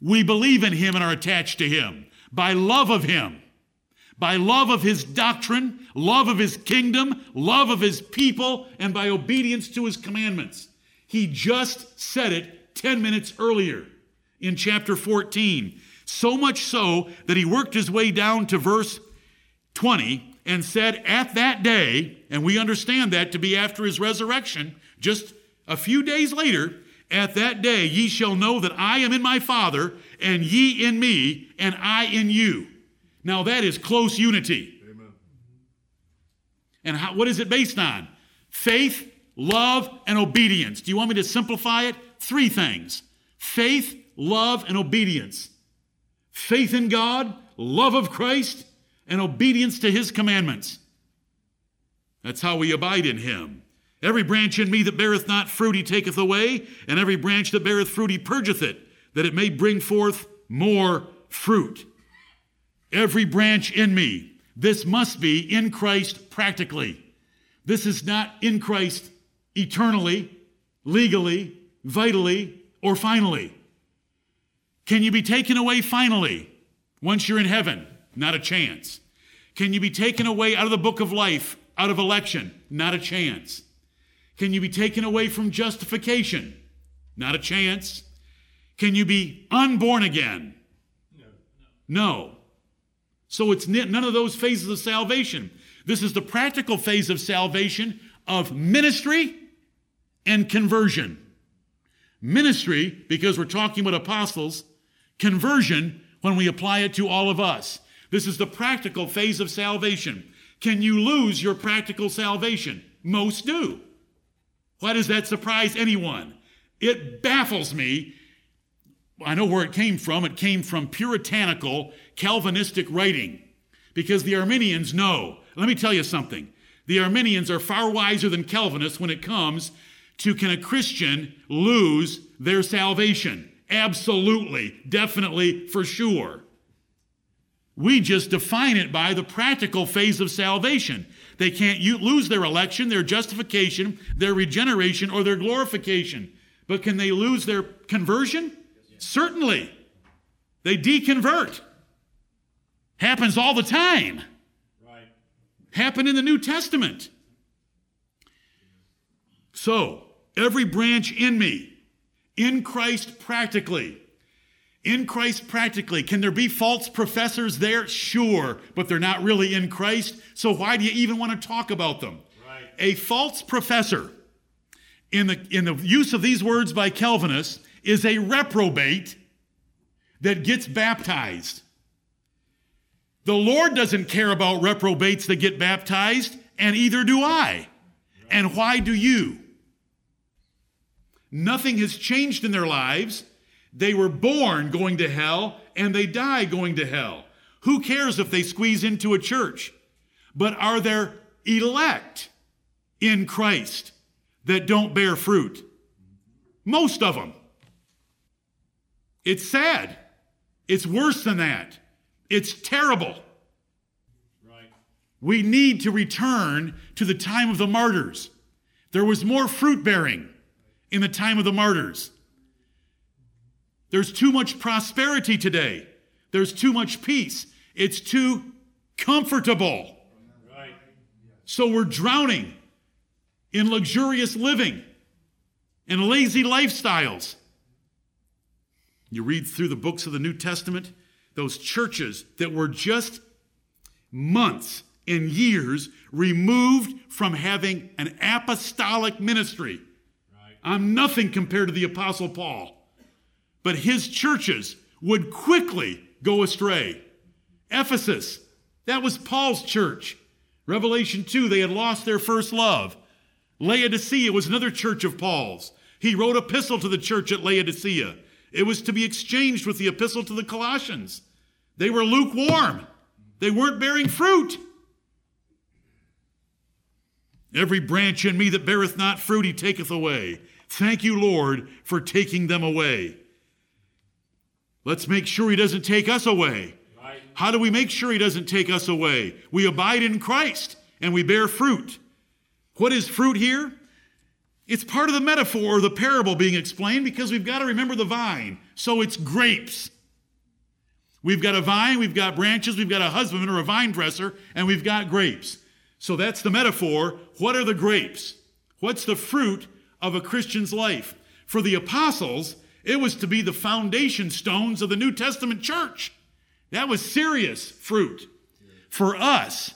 We believe in Him and are attached to Him, by love of Him by love of his doctrine, love of his kingdom, love of his people, and by obedience to his commandments. He just said it 10 minutes earlier in chapter 14. So much so that he worked his way down to verse 20 and said, At that day, and we understand that to be after his resurrection, just a few days later, at that day ye shall know that I am in my Father, and ye in me, and I in you. Now that is close unity. Amen. And how, what is it based on? Faith, love, and obedience. Do you want me to simplify it? Three things faith, love, and obedience. Faith in God, love of Christ, and obedience to his commandments. That's how we abide in him. Every branch in me that beareth not fruit he taketh away, and every branch that beareth fruit he purgeth it, that it may bring forth more fruit every branch in me. This must be in Christ practically. This is not in Christ eternally, legally, vitally, or finally. Can you be taken away finally once you're in heaven? Not a chance. Can you be taken away out of the book of life, out of election? Not a chance. Can you be taken away from justification? Not a chance. Can you be unborn again? No. no. So it's none of those phases of salvation. This is the practical phase of salvation of ministry and conversion. Ministry, because we're talking about apostles, conversion, when we apply it to all of us. This is the practical phase of salvation. Can you lose your practical salvation? Most do. Why does that surprise anyone? It baffles me I know where it came from. It came from puritanical Calvinistic writing because the Arminians know. Let me tell you something. The Arminians are far wiser than Calvinists when it comes to can a Christian lose their salvation? Absolutely, definitely, for sure. We just define it by the practical phase of salvation. They can't lose their election, their justification, their regeneration, or their glorification. But can they lose their conversion? Certainly. They deconvert. Happens all the time. Right. Happened in the New Testament. So, every branch in me, in Christ practically, in Christ practically. Can there be false professors there? Sure, but they're not really in Christ. So why do you even want to talk about them? Right. A false professor in the, in the use of these words by Calvinists is a reprobate that gets baptized. The Lord doesn't care about reprobates that get baptized, and either do I. And why do you? Nothing has changed in their lives. They were born going to hell, and they die going to hell. Who cares if they squeeze into a church? But are there elect in Christ that don't bear fruit? Most of them. It's sad. It's worse than that. It's terrible. Right. We need to return to the time of the martyrs. There was more fruit bearing in the time of the martyrs. There's too much prosperity today. There's too much peace. It's too comfortable. Right. So we're drowning in luxurious living and lazy lifestyles. You read through the books of the New Testament, those churches that were just months and years removed from having an apostolic ministry. Right. I'm nothing compared to the Apostle Paul. But his churches would quickly go astray. Ephesus, that was Paul's church. Revelation 2, they had lost their first love. Laodicea was another church of Paul's. He wrote epistle to the church at Laodicea. It was to be exchanged with the epistle to the Colossians. They were lukewarm. They weren't bearing fruit. Every branch in me that beareth not fruit, he taketh away. Thank you, Lord, for taking them away. Let's make sure he doesn't take us away. Right. How do we make sure he doesn't take us away? We abide in Christ and we bear fruit. What is fruit here? It's part of the metaphor or the parable being explained because we've got to remember the vine. So it's grapes. We've got a vine, we've got branches, we've got a husbandman or a vine dresser, and we've got grapes. So that's the metaphor. What are the grapes? What's the fruit of a Christian's life? For the apostles, it was to be the foundation stones of the New Testament church. That was serious fruit. For us,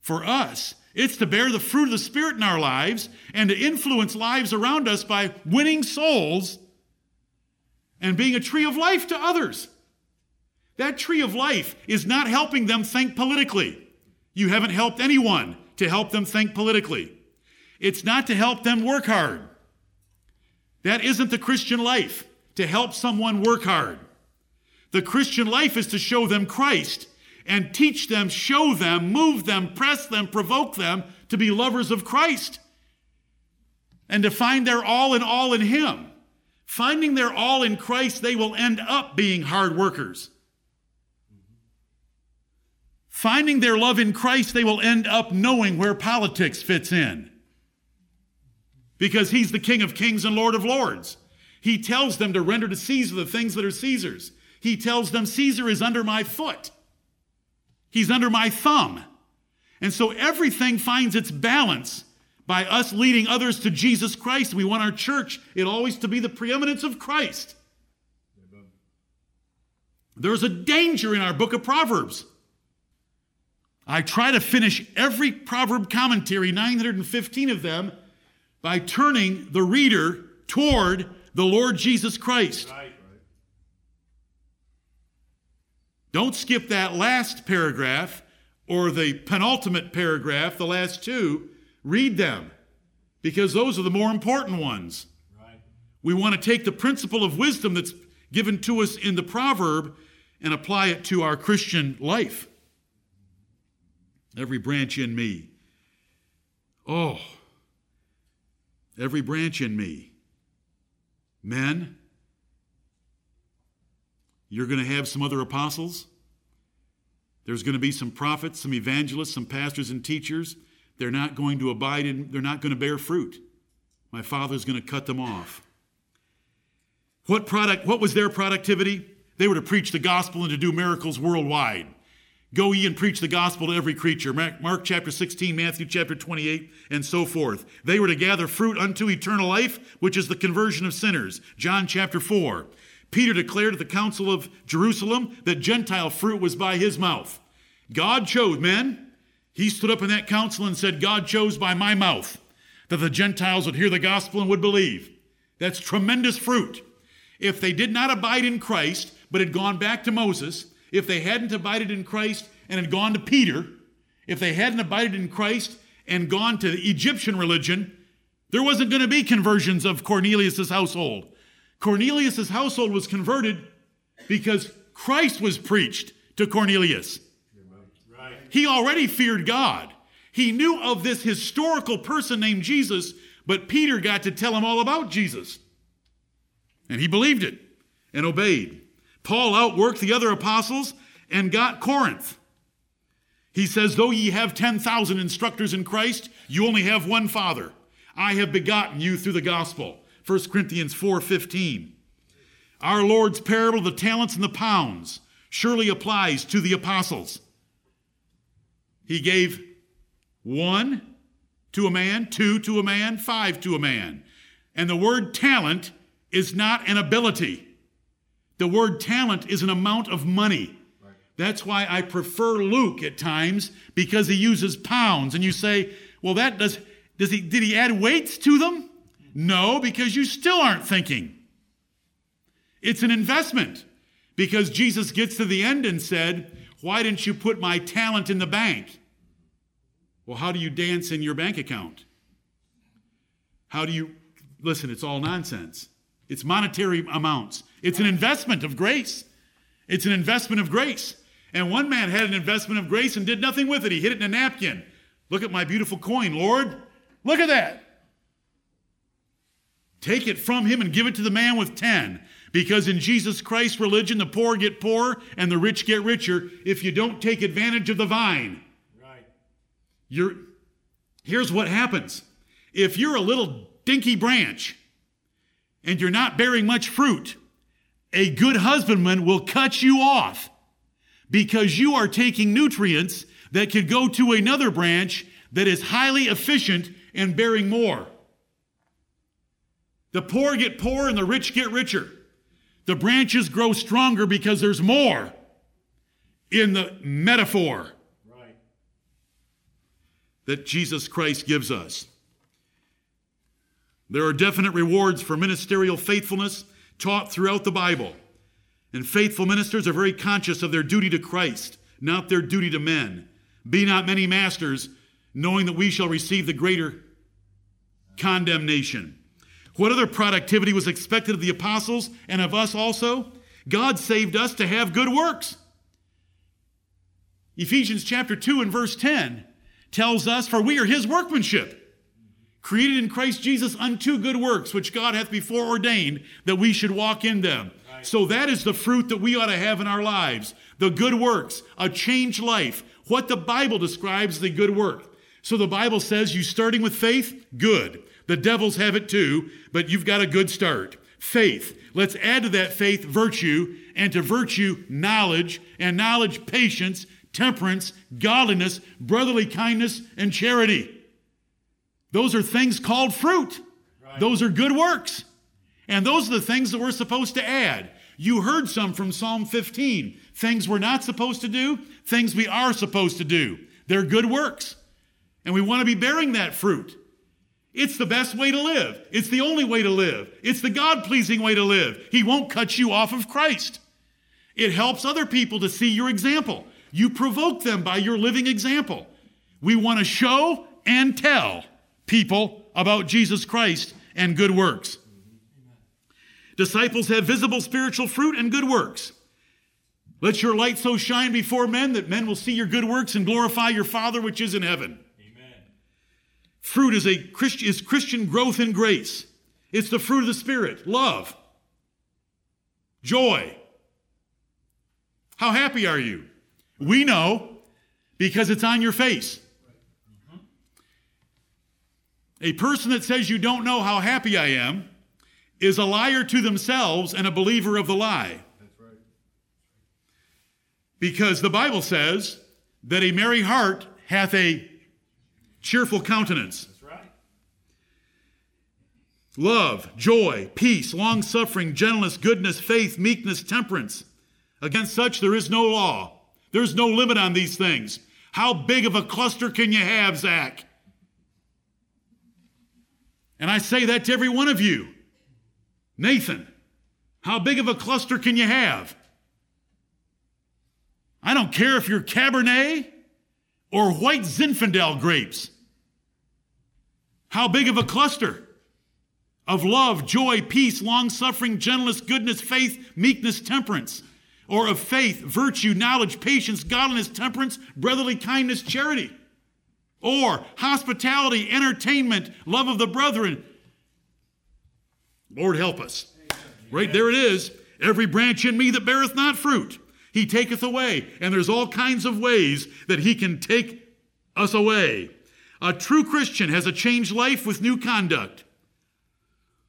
for us, it's to bear the fruit of the Spirit in our lives and to influence lives around us by winning souls and being a tree of life to others. That tree of life is not helping them think politically. You haven't helped anyone to help them think politically. It's not to help them work hard. That isn't the Christian life, to help someone work hard. The Christian life is to show them Christ and teach them, show them, move them, press them, provoke them to be lovers of Christ and to find their all in all in Him. Finding their all in Christ, they will end up being hard workers. Finding their love in Christ, they will end up knowing where politics fits in because he's the King of kings and Lord of lords. He tells them to render to Caesar the things that are Caesar's. He tells them, Caesar is under my foot, he's under my thumb. And so everything finds its balance by us leading others to Jesus Christ. We want our church, it always to be the preeminence of Christ. There's a danger in our book of Proverbs. I try to finish every proverb commentary, 915 of them, by turning the reader toward the Lord Jesus Christ. Right. Don't skip that last paragraph or the penultimate paragraph, the last two. Read them because those are the more important ones. Right. We want to take the principle of wisdom that's given to us in the proverb and apply it to our Christian life. Every branch in me. Oh, every branch in me. Men, you're going to have some other apostles. There's going to be some prophets, some evangelists, some pastors and teachers. They're not going to abide in, they're not going to bear fruit. My father's going to cut them off. What product, what was their productivity? They were to preach the gospel and to do miracles worldwide. Go ye and preach the gospel to every creature. Mark chapter 16, Matthew chapter 28, and so forth. They were to gather fruit unto eternal life, which is the conversion of sinners. John chapter 4. Peter declared at the council of Jerusalem that Gentile fruit was by his mouth. God chose, men. He stood up in that council and said, God chose by my mouth. that the Gentiles would hear the gospel and would believe. That's tremendous fruit. If they did not abide in Christ, but had gone back to Moses, if they hadn't abided in Christ and had gone to Peter, if they hadn't abided in Christ and gone to the Egyptian religion, there wasn't going to be conversions of Cornelius' household. Cornelius' household was converted because Christ was preached to Cornelius. Right. He already feared God. He knew of this historical person named Jesus, but Peter got to tell him all about Jesus. And he believed it and obeyed. Paul outworked the other apostles and got Corinth. He says, Though ye have 10,000 instructors in Christ, you only have one Father. I have begotten you through the gospel. 1 Corinthians 4:15. Our Lord's parable of the talents and the pounds surely applies to the apostles. He gave one to a man, two to a man, five to a man. And the word talent is not an ability. The word talent is an amount of money. That's why I prefer Luke at times because he uses pounds. And you say, well, that does, does he, did he add weights to them? No, because you still aren't thinking. It's an investment because Jesus gets to the end and said, Why didn't you put my talent in the bank? Well, how do you dance in your bank account? How do you listen? It's all nonsense. It's monetary amounts. It's an investment of grace. It's an investment of grace. And one man had an investment of grace and did nothing with it. He hid it in a napkin. Look at my beautiful coin, Lord. Look at that. Take it from him and give it to the man with 10. Because in Jesus Christ's religion, the poor get poorer and the rich get richer if you don't take advantage of the vine. Right. You're, here's what happens if you're a little dinky branch and you're not bearing much fruit, a good husbandman will cut you off because you are taking nutrients that could go to another branch that is highly efficient and bearing more. The poor get poorer and the rich get richer. The branches grow stronger because there's more in the metaphor right. that Jesus Christ gives us. There are definite rewards for ministerial faithfulness taught throughout the Bible. And faithful ministers are very conscious of their duty to Christ, not their duty to men. Be not many masters, knowing that we shall receive the greater condemnation. What other productivity was expected of the apostles and of us also? God saved us to have good works. Ephesians chapter 2 and verse 10 tells us, For we are his workmanship, created in Christ Jesus unto good works, which God hath before ordained that we should walk in them. Right. So that is the fruit that we ought to have in our lives the good works, a changed life, what the Bible describes the good work. So the Bible says, You starting with faith? Good. The devils have it too, but you've got a good start. Faith. Let's add to that faith virtue, and to virtue, knowledge, and knowledge, patience, temperance, godliness, brotherly kindness, and charity. Those are things called fruit. Right. Those are good works. And those are the things that we're supposed to add. You heard some from Psalm 15. Things we're not supposed to do, things we are supposed to do. They're good works. And we want to be bearing that fruit. It's the best way to live. It's the only way to live. It's the God pleasing way to live. He won't cut you off of Christ. It helps other people to see your example. You provoke them by your living example. We want to show and tell people about Jesus Christ and good works. Disciples have visible spiritual fruit and good works. Let your light so shine before men that men will see your good works and glorify your Father which is in heaven. Fruit is, a Christ, is Christian growth in grace. It's the fruit of the Spirit love, joy. How happy are you? We know because it's on your face. A person that says you don't know how happy I am is a liar to themselves and a believer of the lie. That's right. Because the Bible says that a merry heart hath a cheerful countenance. That's right. Love, joy, peace, long suffering, gentleness, goodness, faith, meekness, temperance. Against such there is no law. There's no limit on these things. How big of a cluster can you have, Zach? And I say that to every one of you. Nathan, how big of a cluster can you have? I don't care if you're Cabernet or white Zinfandel grapes. How big of a cluster of love, joy, peace, long suffering, gentleness, goodness, faith, meekness, temperance, or of faith, virtue, knowledge, patience, godliness, temperance, brotherly kindness, charity, or hospitality, entertainment, love of the brethren. Lord help us. Right there it is. Every branch in me that beareth not fruit, he taketh away. And there's all kinds of ways that he can take us away. A true Christian has a changed life with new conduct.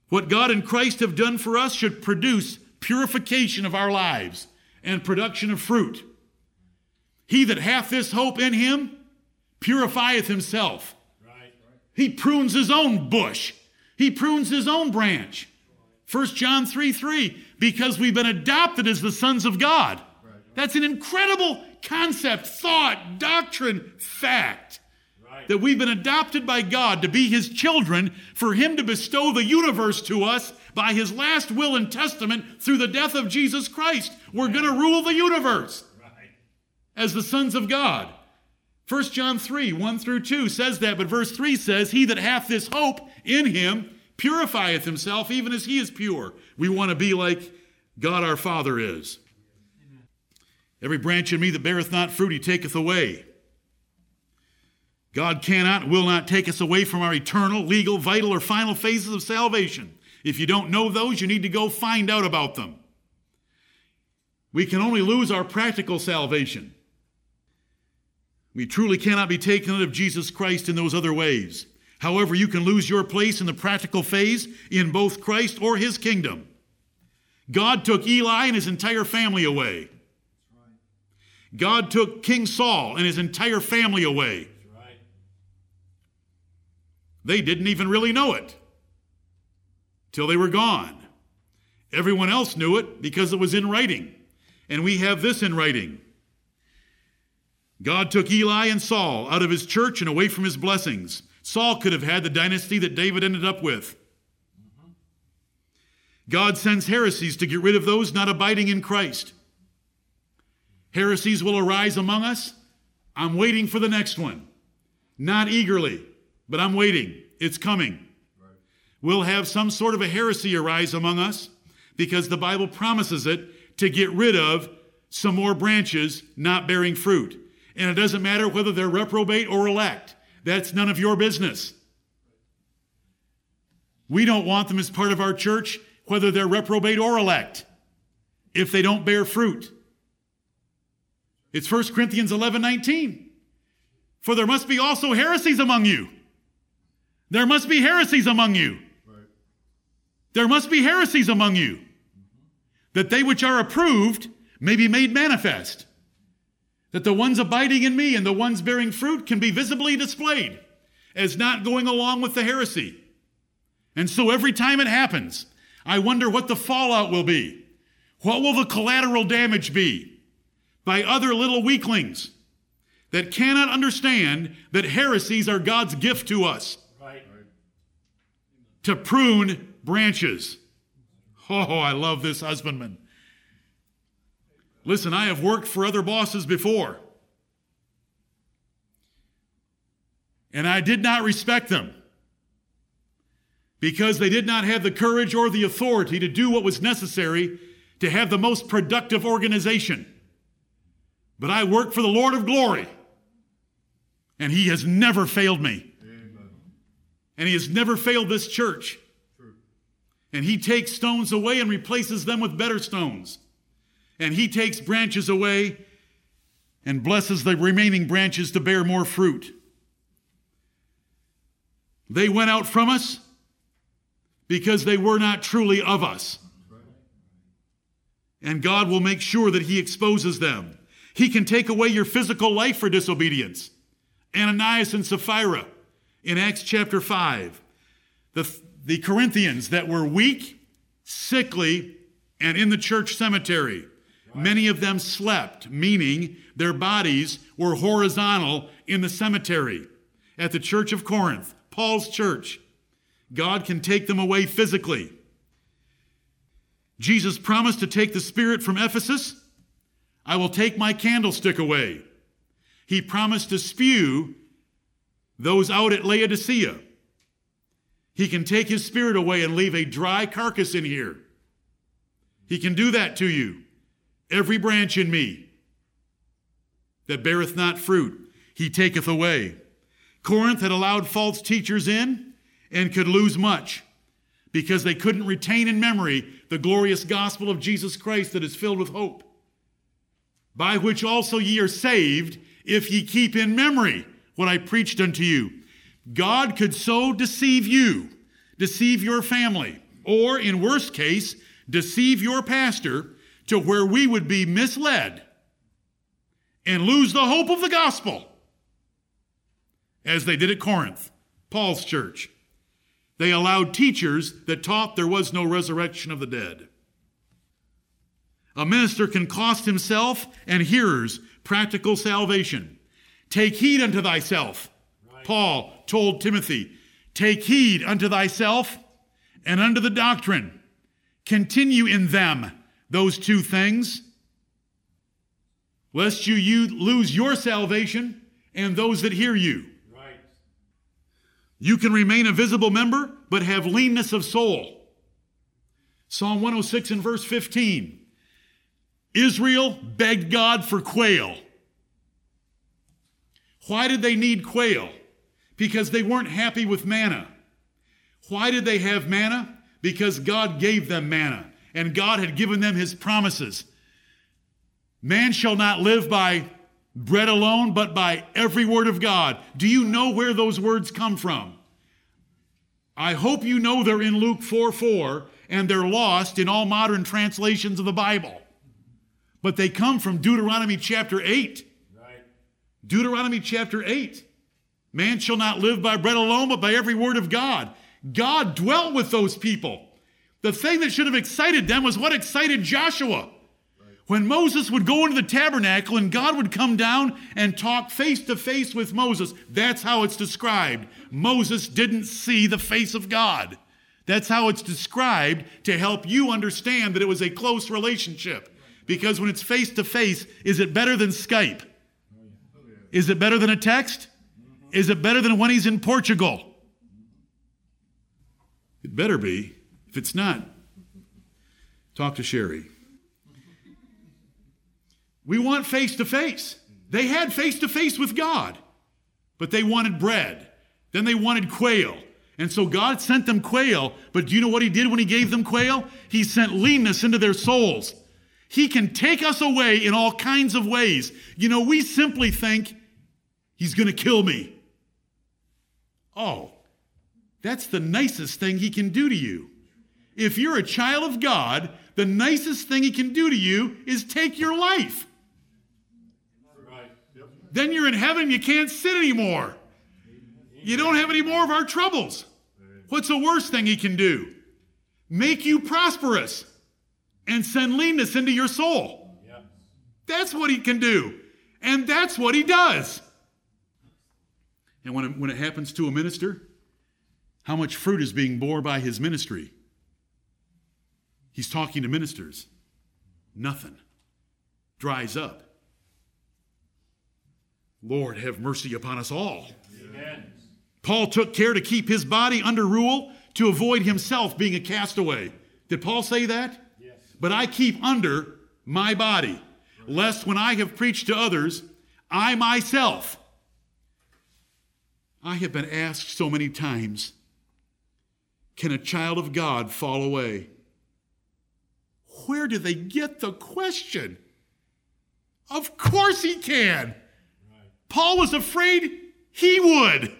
What God and Christ have done for us should produce purification of our lives and production of fruit. He that hath this hope in him purifieth himself. Right. He prunes his own bush. He prunes his own branch. 1 John 3 3, because we've been adopted as the sons of God. That's an incredible concept, thought, doctrine, fact. Right. That we've been adopted by God to be His children, for Him to bestow the universe to us by His last will and testament through the death of Jesus Christ. We're going to rule the universe as the sons of God. 1 John 3, 1 through 2 says that, but verse 3 says, He that hath this hope in him purifieth himself even as he is pure. We want to be like God our Father is. Every branch in me that beareth not fruit, he taketh away. God cannot, will not take us away from our eternal, legal, vital, or final phases of salvation. If you don't know those, you need to go find out about them. We can only lose our practical salvation. We truly cannot be taken out of Jesus Christ in those other ways. However, you can lose your place in the practical phase in both Christ or his kingdom. God took Eli and his entire family away. God took King Saul and his entire family away. They didn't even really know it till they were gone. Everyone else knew it because it was in writing. And we have this in writing. God took Eli and Saul out of his church and away from his blessings. Saul could have had the dynasty that David ended up with. God sends heresies to get rid of those not abiding in Christ. Heresies will arise among us. I'm waiting for the next one. Not eagerly, but I'm waiting. It's coming. Right. We'll have some sort of a heresy arise among us because the Bible promises it to get rid of some more branches not bearing fruit. And it doesn't matter whether they're reprobate or elect. That's none of your business. We don't want them as part of our church, whether they're reprobate or elect, if they don't bear fruit. It's 1 Corinthians 11 19. For there must be also heresies among you. There must be heresies among you. There must be heresies among you, that they which are approved may be made manifest, that the ones abiding in me and the ones bearing fruit can be visibly displayed as not going along with the heresy. And so every time it happens, I wonder what the fallout will be. What will the collateral damage be? by other little weaklings that cannot understand that heresies are God's gift to us right. to prune branches. Oh, I love this husbandman. Listen, I have worked for other bosses before, and I did not respect them because they did not have the courage or the authority to do what was necessary to have the most productive organization. But I work for the Lord of glory. And he has never failed me. Amen. And he has never failed this church. True. And he takes stones away and replaces them with better stones. And he takes branches away and blesses the remaining branches to bear more fruit. They went out from us because they were not truly of us. And God will make sure that he exposes them. He can take away your physical life for disobedience. Ananias and Sapphira in Acts chapter 5. The, the Corinthians that were weak, sickly, and in the church cemetery. Many of them slept, meaning their bodies were horizontal in the cemetery at the church of Corinth, Paul's church. God can take them away physically. Jesus promised to take the Spirit from Ephesus. I will take my candlestick away. He promised to spew those out at Laodicea. He can take his spirit away and leave a dry carcass in here. He can do that to you. Every branch in me that beareth not fruit, he taketh away. Corinth had allowed false teachers in and could lose much because they couldn't retain in memory the glorious gospel of Jesus Christ that is filled with hope, by which also ye are saved, if ye keep in memory what I preached unto you. God could so deceive you, deceive your family, or in worst case, deceive your pastor to where we would be misled and lose the hope of the gospel, as they did at Corinth, Paul's church. They allowed teachers that taught there was no resurrection of the dead. A minister can cost himself and hearers practical salvation. Take heed unto thyself. Right. Paul told Timothy, Take heed unto thyself and unto the doctrine. Continue in them, those two things, lest you, you lose your salvation and those that hear you. Right. You can remain a visible member, but have leanness of soul. Psalm 106 and verse 15. Israel begged God for quail. Why did they need quail? Because they weren't happy with manna. Why did they have manna? Because God gave them manna, and God had given them his promises. Man shall not live by bread alone, but by every word of God. Do you know where those words come from? I hope you know they're in Luke 4 4, and they're lost in all modern translations of the Bible. But they come from Deuteronomy chapter 8. Right. Deuteronomy chapter 8. Man shall not live by bread alone, but by every word of God. God dwelt with those people. The thing that should have excited them was what excited Joshua. When Moses would go into the tabernacle and God would come down and talk face to face with Moses, that's how it's described. Moses didn't see the face of God. That's how it's described to help you understand that it was a close relationship. Because when it's face to face, is it better than Skype? Is it better than a text? Is it better than when he's in Portugal? It better be. If it's not, talk to Sherry. We want face to face. They had face to face with God, but they wanted bread. Then they wanted quail. And so God sent them quail, but do you know what He did when He gave them quail? He sent leanness into their souls. He can take us away in all kinds of ways. You know, we simply think He's going to kill me. Oh, that's the nicest thing He can do to you. If you're a child of God, the nicest thing He can do to you is take your life. Then you're in heaven, you can't sin anymore. You don't have any more of our troubles. What's the worst thing he can do? Make you prosperous and send leanness into your soul. That's what he can do. And that's what he does. And when it, when it happens to a minister, how much fruit is being bore by his ministry? He's talking to ministers. Nothing. Dries up. Lord, have mercy upon us all. Amen. Paul took care to keep his body under rule to avoid himself being a castaway. Did Paul say that? Yes. But I keep under my body, lest when I have preached to others, I myself. I have been asked so many times can a child of God fall away? Where do they get the question? Of course he can. Paul was afraid he would.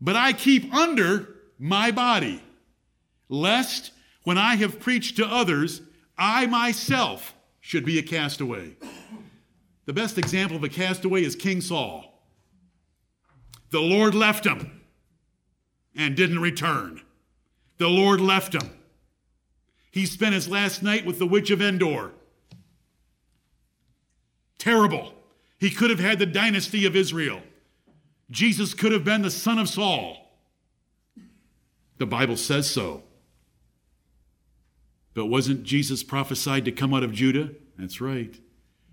But I keep under my body, lest when I have preached to others, I myself should be a castaway. The best example of a castaway is King Saul. The Lord left him and didn't return. The Lord left him. He spent his last night with the witch of Endor. Terrible. He could have had the dynasty of Israel. Jesus could have been the son of Saul. The Bible says so. But wasn't Jesus prophesied to come out of Judah? That's right.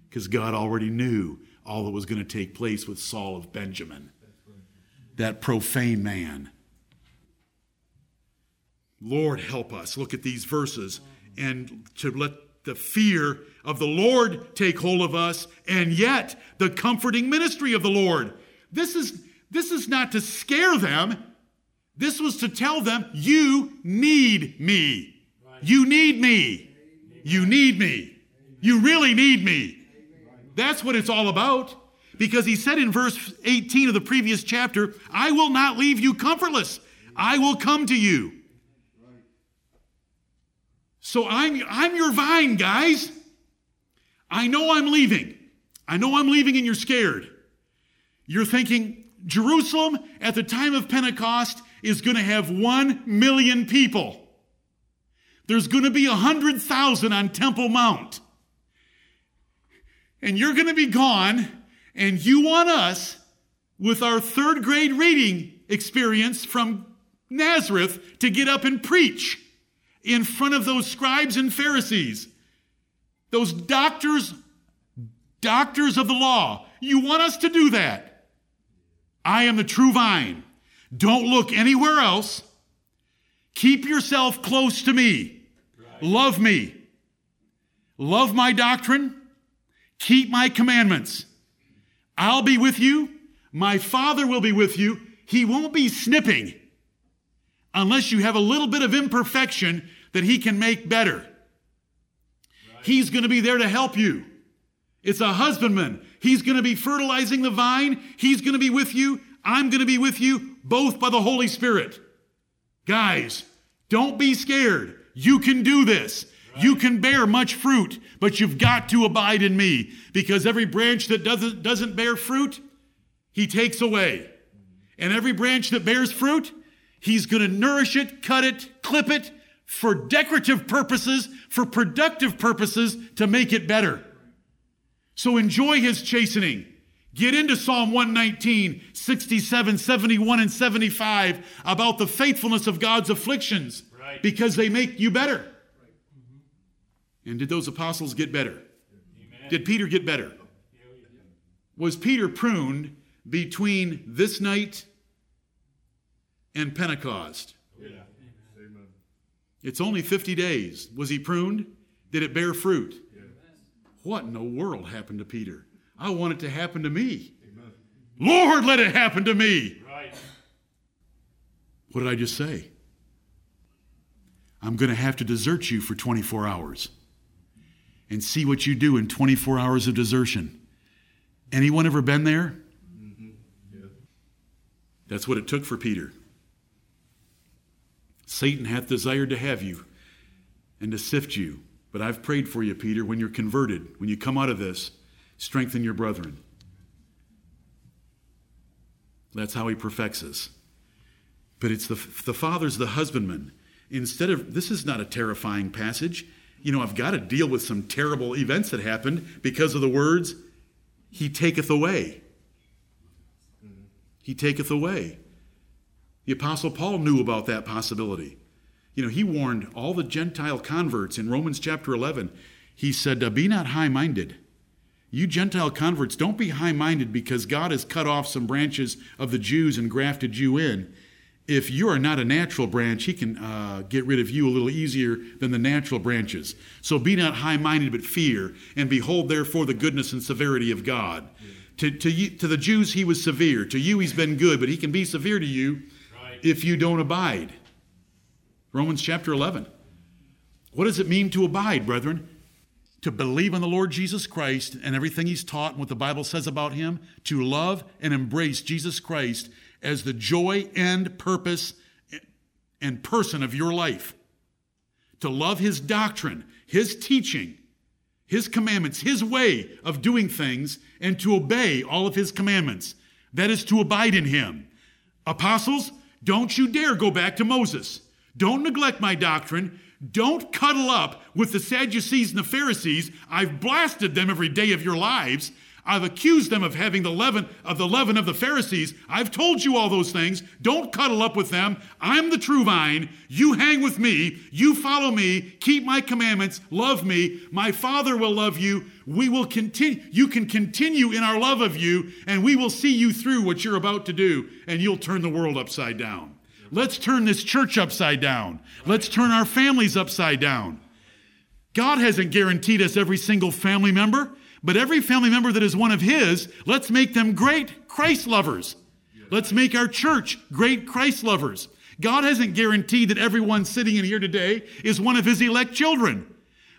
Because God already knew all that was going to take place with Saul of Benjamin, that profane man. Lord, help us. Look at these verses and to let the fear of the Lord take hold of us, and yet the comforting ministry of the Lord. This is, this is not to scare them. This was to tell them, You need me. You need me. You need me. You really need me. That's what it's all about. Because he said in verse 18 of the previous chapter, I will not leave you comfortless. I will come to you. So I'm, I'm your vine, guys. I know I'm leaving. I know I'm leaving and you're scared. You're thinking, Jerusalem at the time of Pentecost is going to have one million people. There's going to be a hundred thousand on Temple Mount. And you're going to be gone, and you want us, with our third grade reading experience from Nazareth, to get up and preach in front of those scribes and Pharisees, those doctors, doctors of the law. You want us to do that. I am the true vine. Don't look anywhere else. Keep yourself close to me. Right. Love me. Love my doctrine. Keep my commandments. I'll be with you. My Father will be with you. He won't be snipping unless you have a little bit of imperfection that He can make better. Right. He's going to be there to help you. It's a husbandman. He's going to be fertilizing the vine. He's going to be with you. I'm going to be with you both by the Holy Spirit. Guys, don't be scared. You can do this. Right. You can bear much fruit, but you've got to abide in me because every branch that doesn't, doesn't bear fruit, he takes away. And every branch that bears fruit, he's going to nourish it, cut it, clip it for decorative purposes, for productive purposes to make it better. So enjoy his chastening. Get into Psalm 119, 67, 71, and 75 about the faithfulness of God's afflictions right. because they make you better. Right. Mm-hmm. And did those apostles get better? Amen. Did Peter get better? Was Peter pruned between this night and Pentecost? Yeah. It's only 50 days. Was he pruned? Did it bear fruit? Yeah. What in the world happened to Peter? I want it to happen to me. Amen. Lord, let it happen to me. Right. What did I just say? I'm going to have to desert you for 24 hours and see what you do in 24 hours of desertion. Anyone ever been there? Mm-hmm. Yeah. That's what it took for Peter. Satan hath desired to have you and to sift you. But I've prayed for you, Peter, when you're converted, when you come out of this strengthen your brethren. That's how he perfects us. But it's the, the father's the husbandman. Instead of, this is not a terrifying passage. You know, I've got to deal with some terrible events that happened because of the words, He taketh away. He taketh away. The Apostle Paul knew about that possibility. You know, he warned all the Gentile converts in Romans chapter 11. He said, Be not high minded you Gentile converts, don't be high minded because God has cut off some branches of the Jews and grafted you in. If you are not a natural branch, He can uh, get rid of you a little easier than the natural branches. So be not high minded, but fear, and behold, therefore, the goodness and severity of God. To, to, to the Jews, He was severe. To you, He's been good, but He can be severe to you. If you don't abide. Romans chapter 11. What does it mean to abide, brethren? to believe in the Lord Jesus Christ and everything he's taught and what the Bible says about him, to love and embrace Jesus Christ as the joy and purpose and person of your life, to love his doctrine, his teaching, his commandments, his way of doing things, and to obey all of his commandments. That is to abide in him. Apostles, don't you dare go back to Moses. Don't neglect my doctrine. Don't cuddle up with the Sadducees and the Pharisees. I've blasted them every day of your lives. I've accused them of having the leaven of the leaven of the Pharisees. I've told you all those things. Don't cuddle up with them. I'm the true vine. You hang with me. You follow me. Keep my commandments. Love me. My Father will love you. We will continue. You can continue in our love of you, and we will see you through what you're about to do, and you'll turn the world upside down. Let's turn this church upside down. Let's turn our families upside down. God hasn't guaranteed us every single family member. But every family member that is one of His, let's make them great Christ lovers. Let's make our church great Christ lovers. God hasn't guaranteed that everyone sitting in here today is one of His elect children.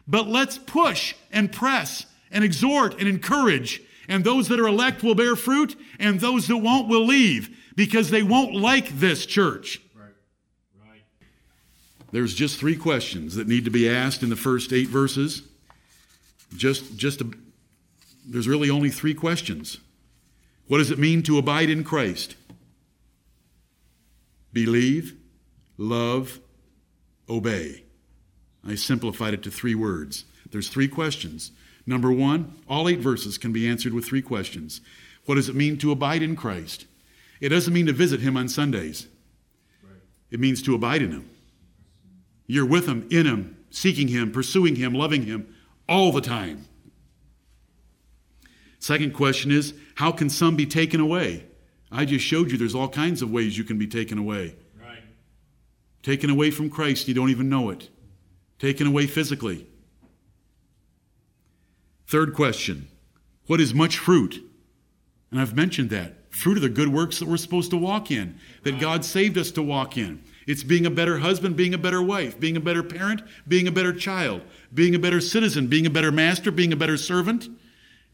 But let's push and press and exhort and encourage. And those that are elect will bear fruit, and those that won't will leave because they won't like this church. There's just three questions that need to be asked in the first eight verses. Just, just there's really only three questions. What does it mean to abide in Christ? Believe, love, obey. I simplified it to three words. There's three questions. Number one, all eight verses can be answered with three questions. What does it mean to abide in Christ? It doesn't mean to visit Him on Sundays, it means to abide in Him. You're with Him, in Him, seeking Him, pursuing Him, loving Him all the time. Second question is how can some be taken away? I just showed you there's all kinds of ways you can be taken away. Right. Taken away from Christ, you don't even know it. Taken away physically. Third question What is much fruit? And I've mentioned that. Fruit of the good works that we're supposed to walk in, that God saved us to walk in. It's being a better husband, being a better wife, being a better parent, being a better child, being a better citizen, being a better master, being a better servant.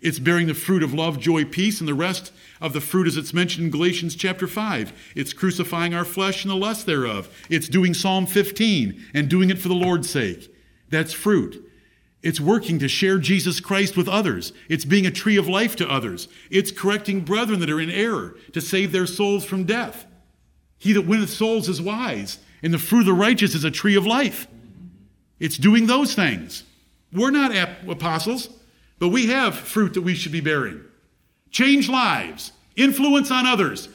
It's bearing the fruit of love, joy, peace, and the rest of the fruit as it's mentioned in Galatians chapter 5. It's crucifying our flesh and the lust thereof. It's doing Psalm 15 and doing it for the Lord's sake. That's fruit. It's working to share Jesus Christ with others. It's being a tree of life to others. It's correcting brethren that are in error to save their souls from death. He that winneth souls is wise, and the fruit of the righteous is a tree of life. It's doing those things. We're not apostles. But we have fruit that we should be bearing. Change lives, influence on others,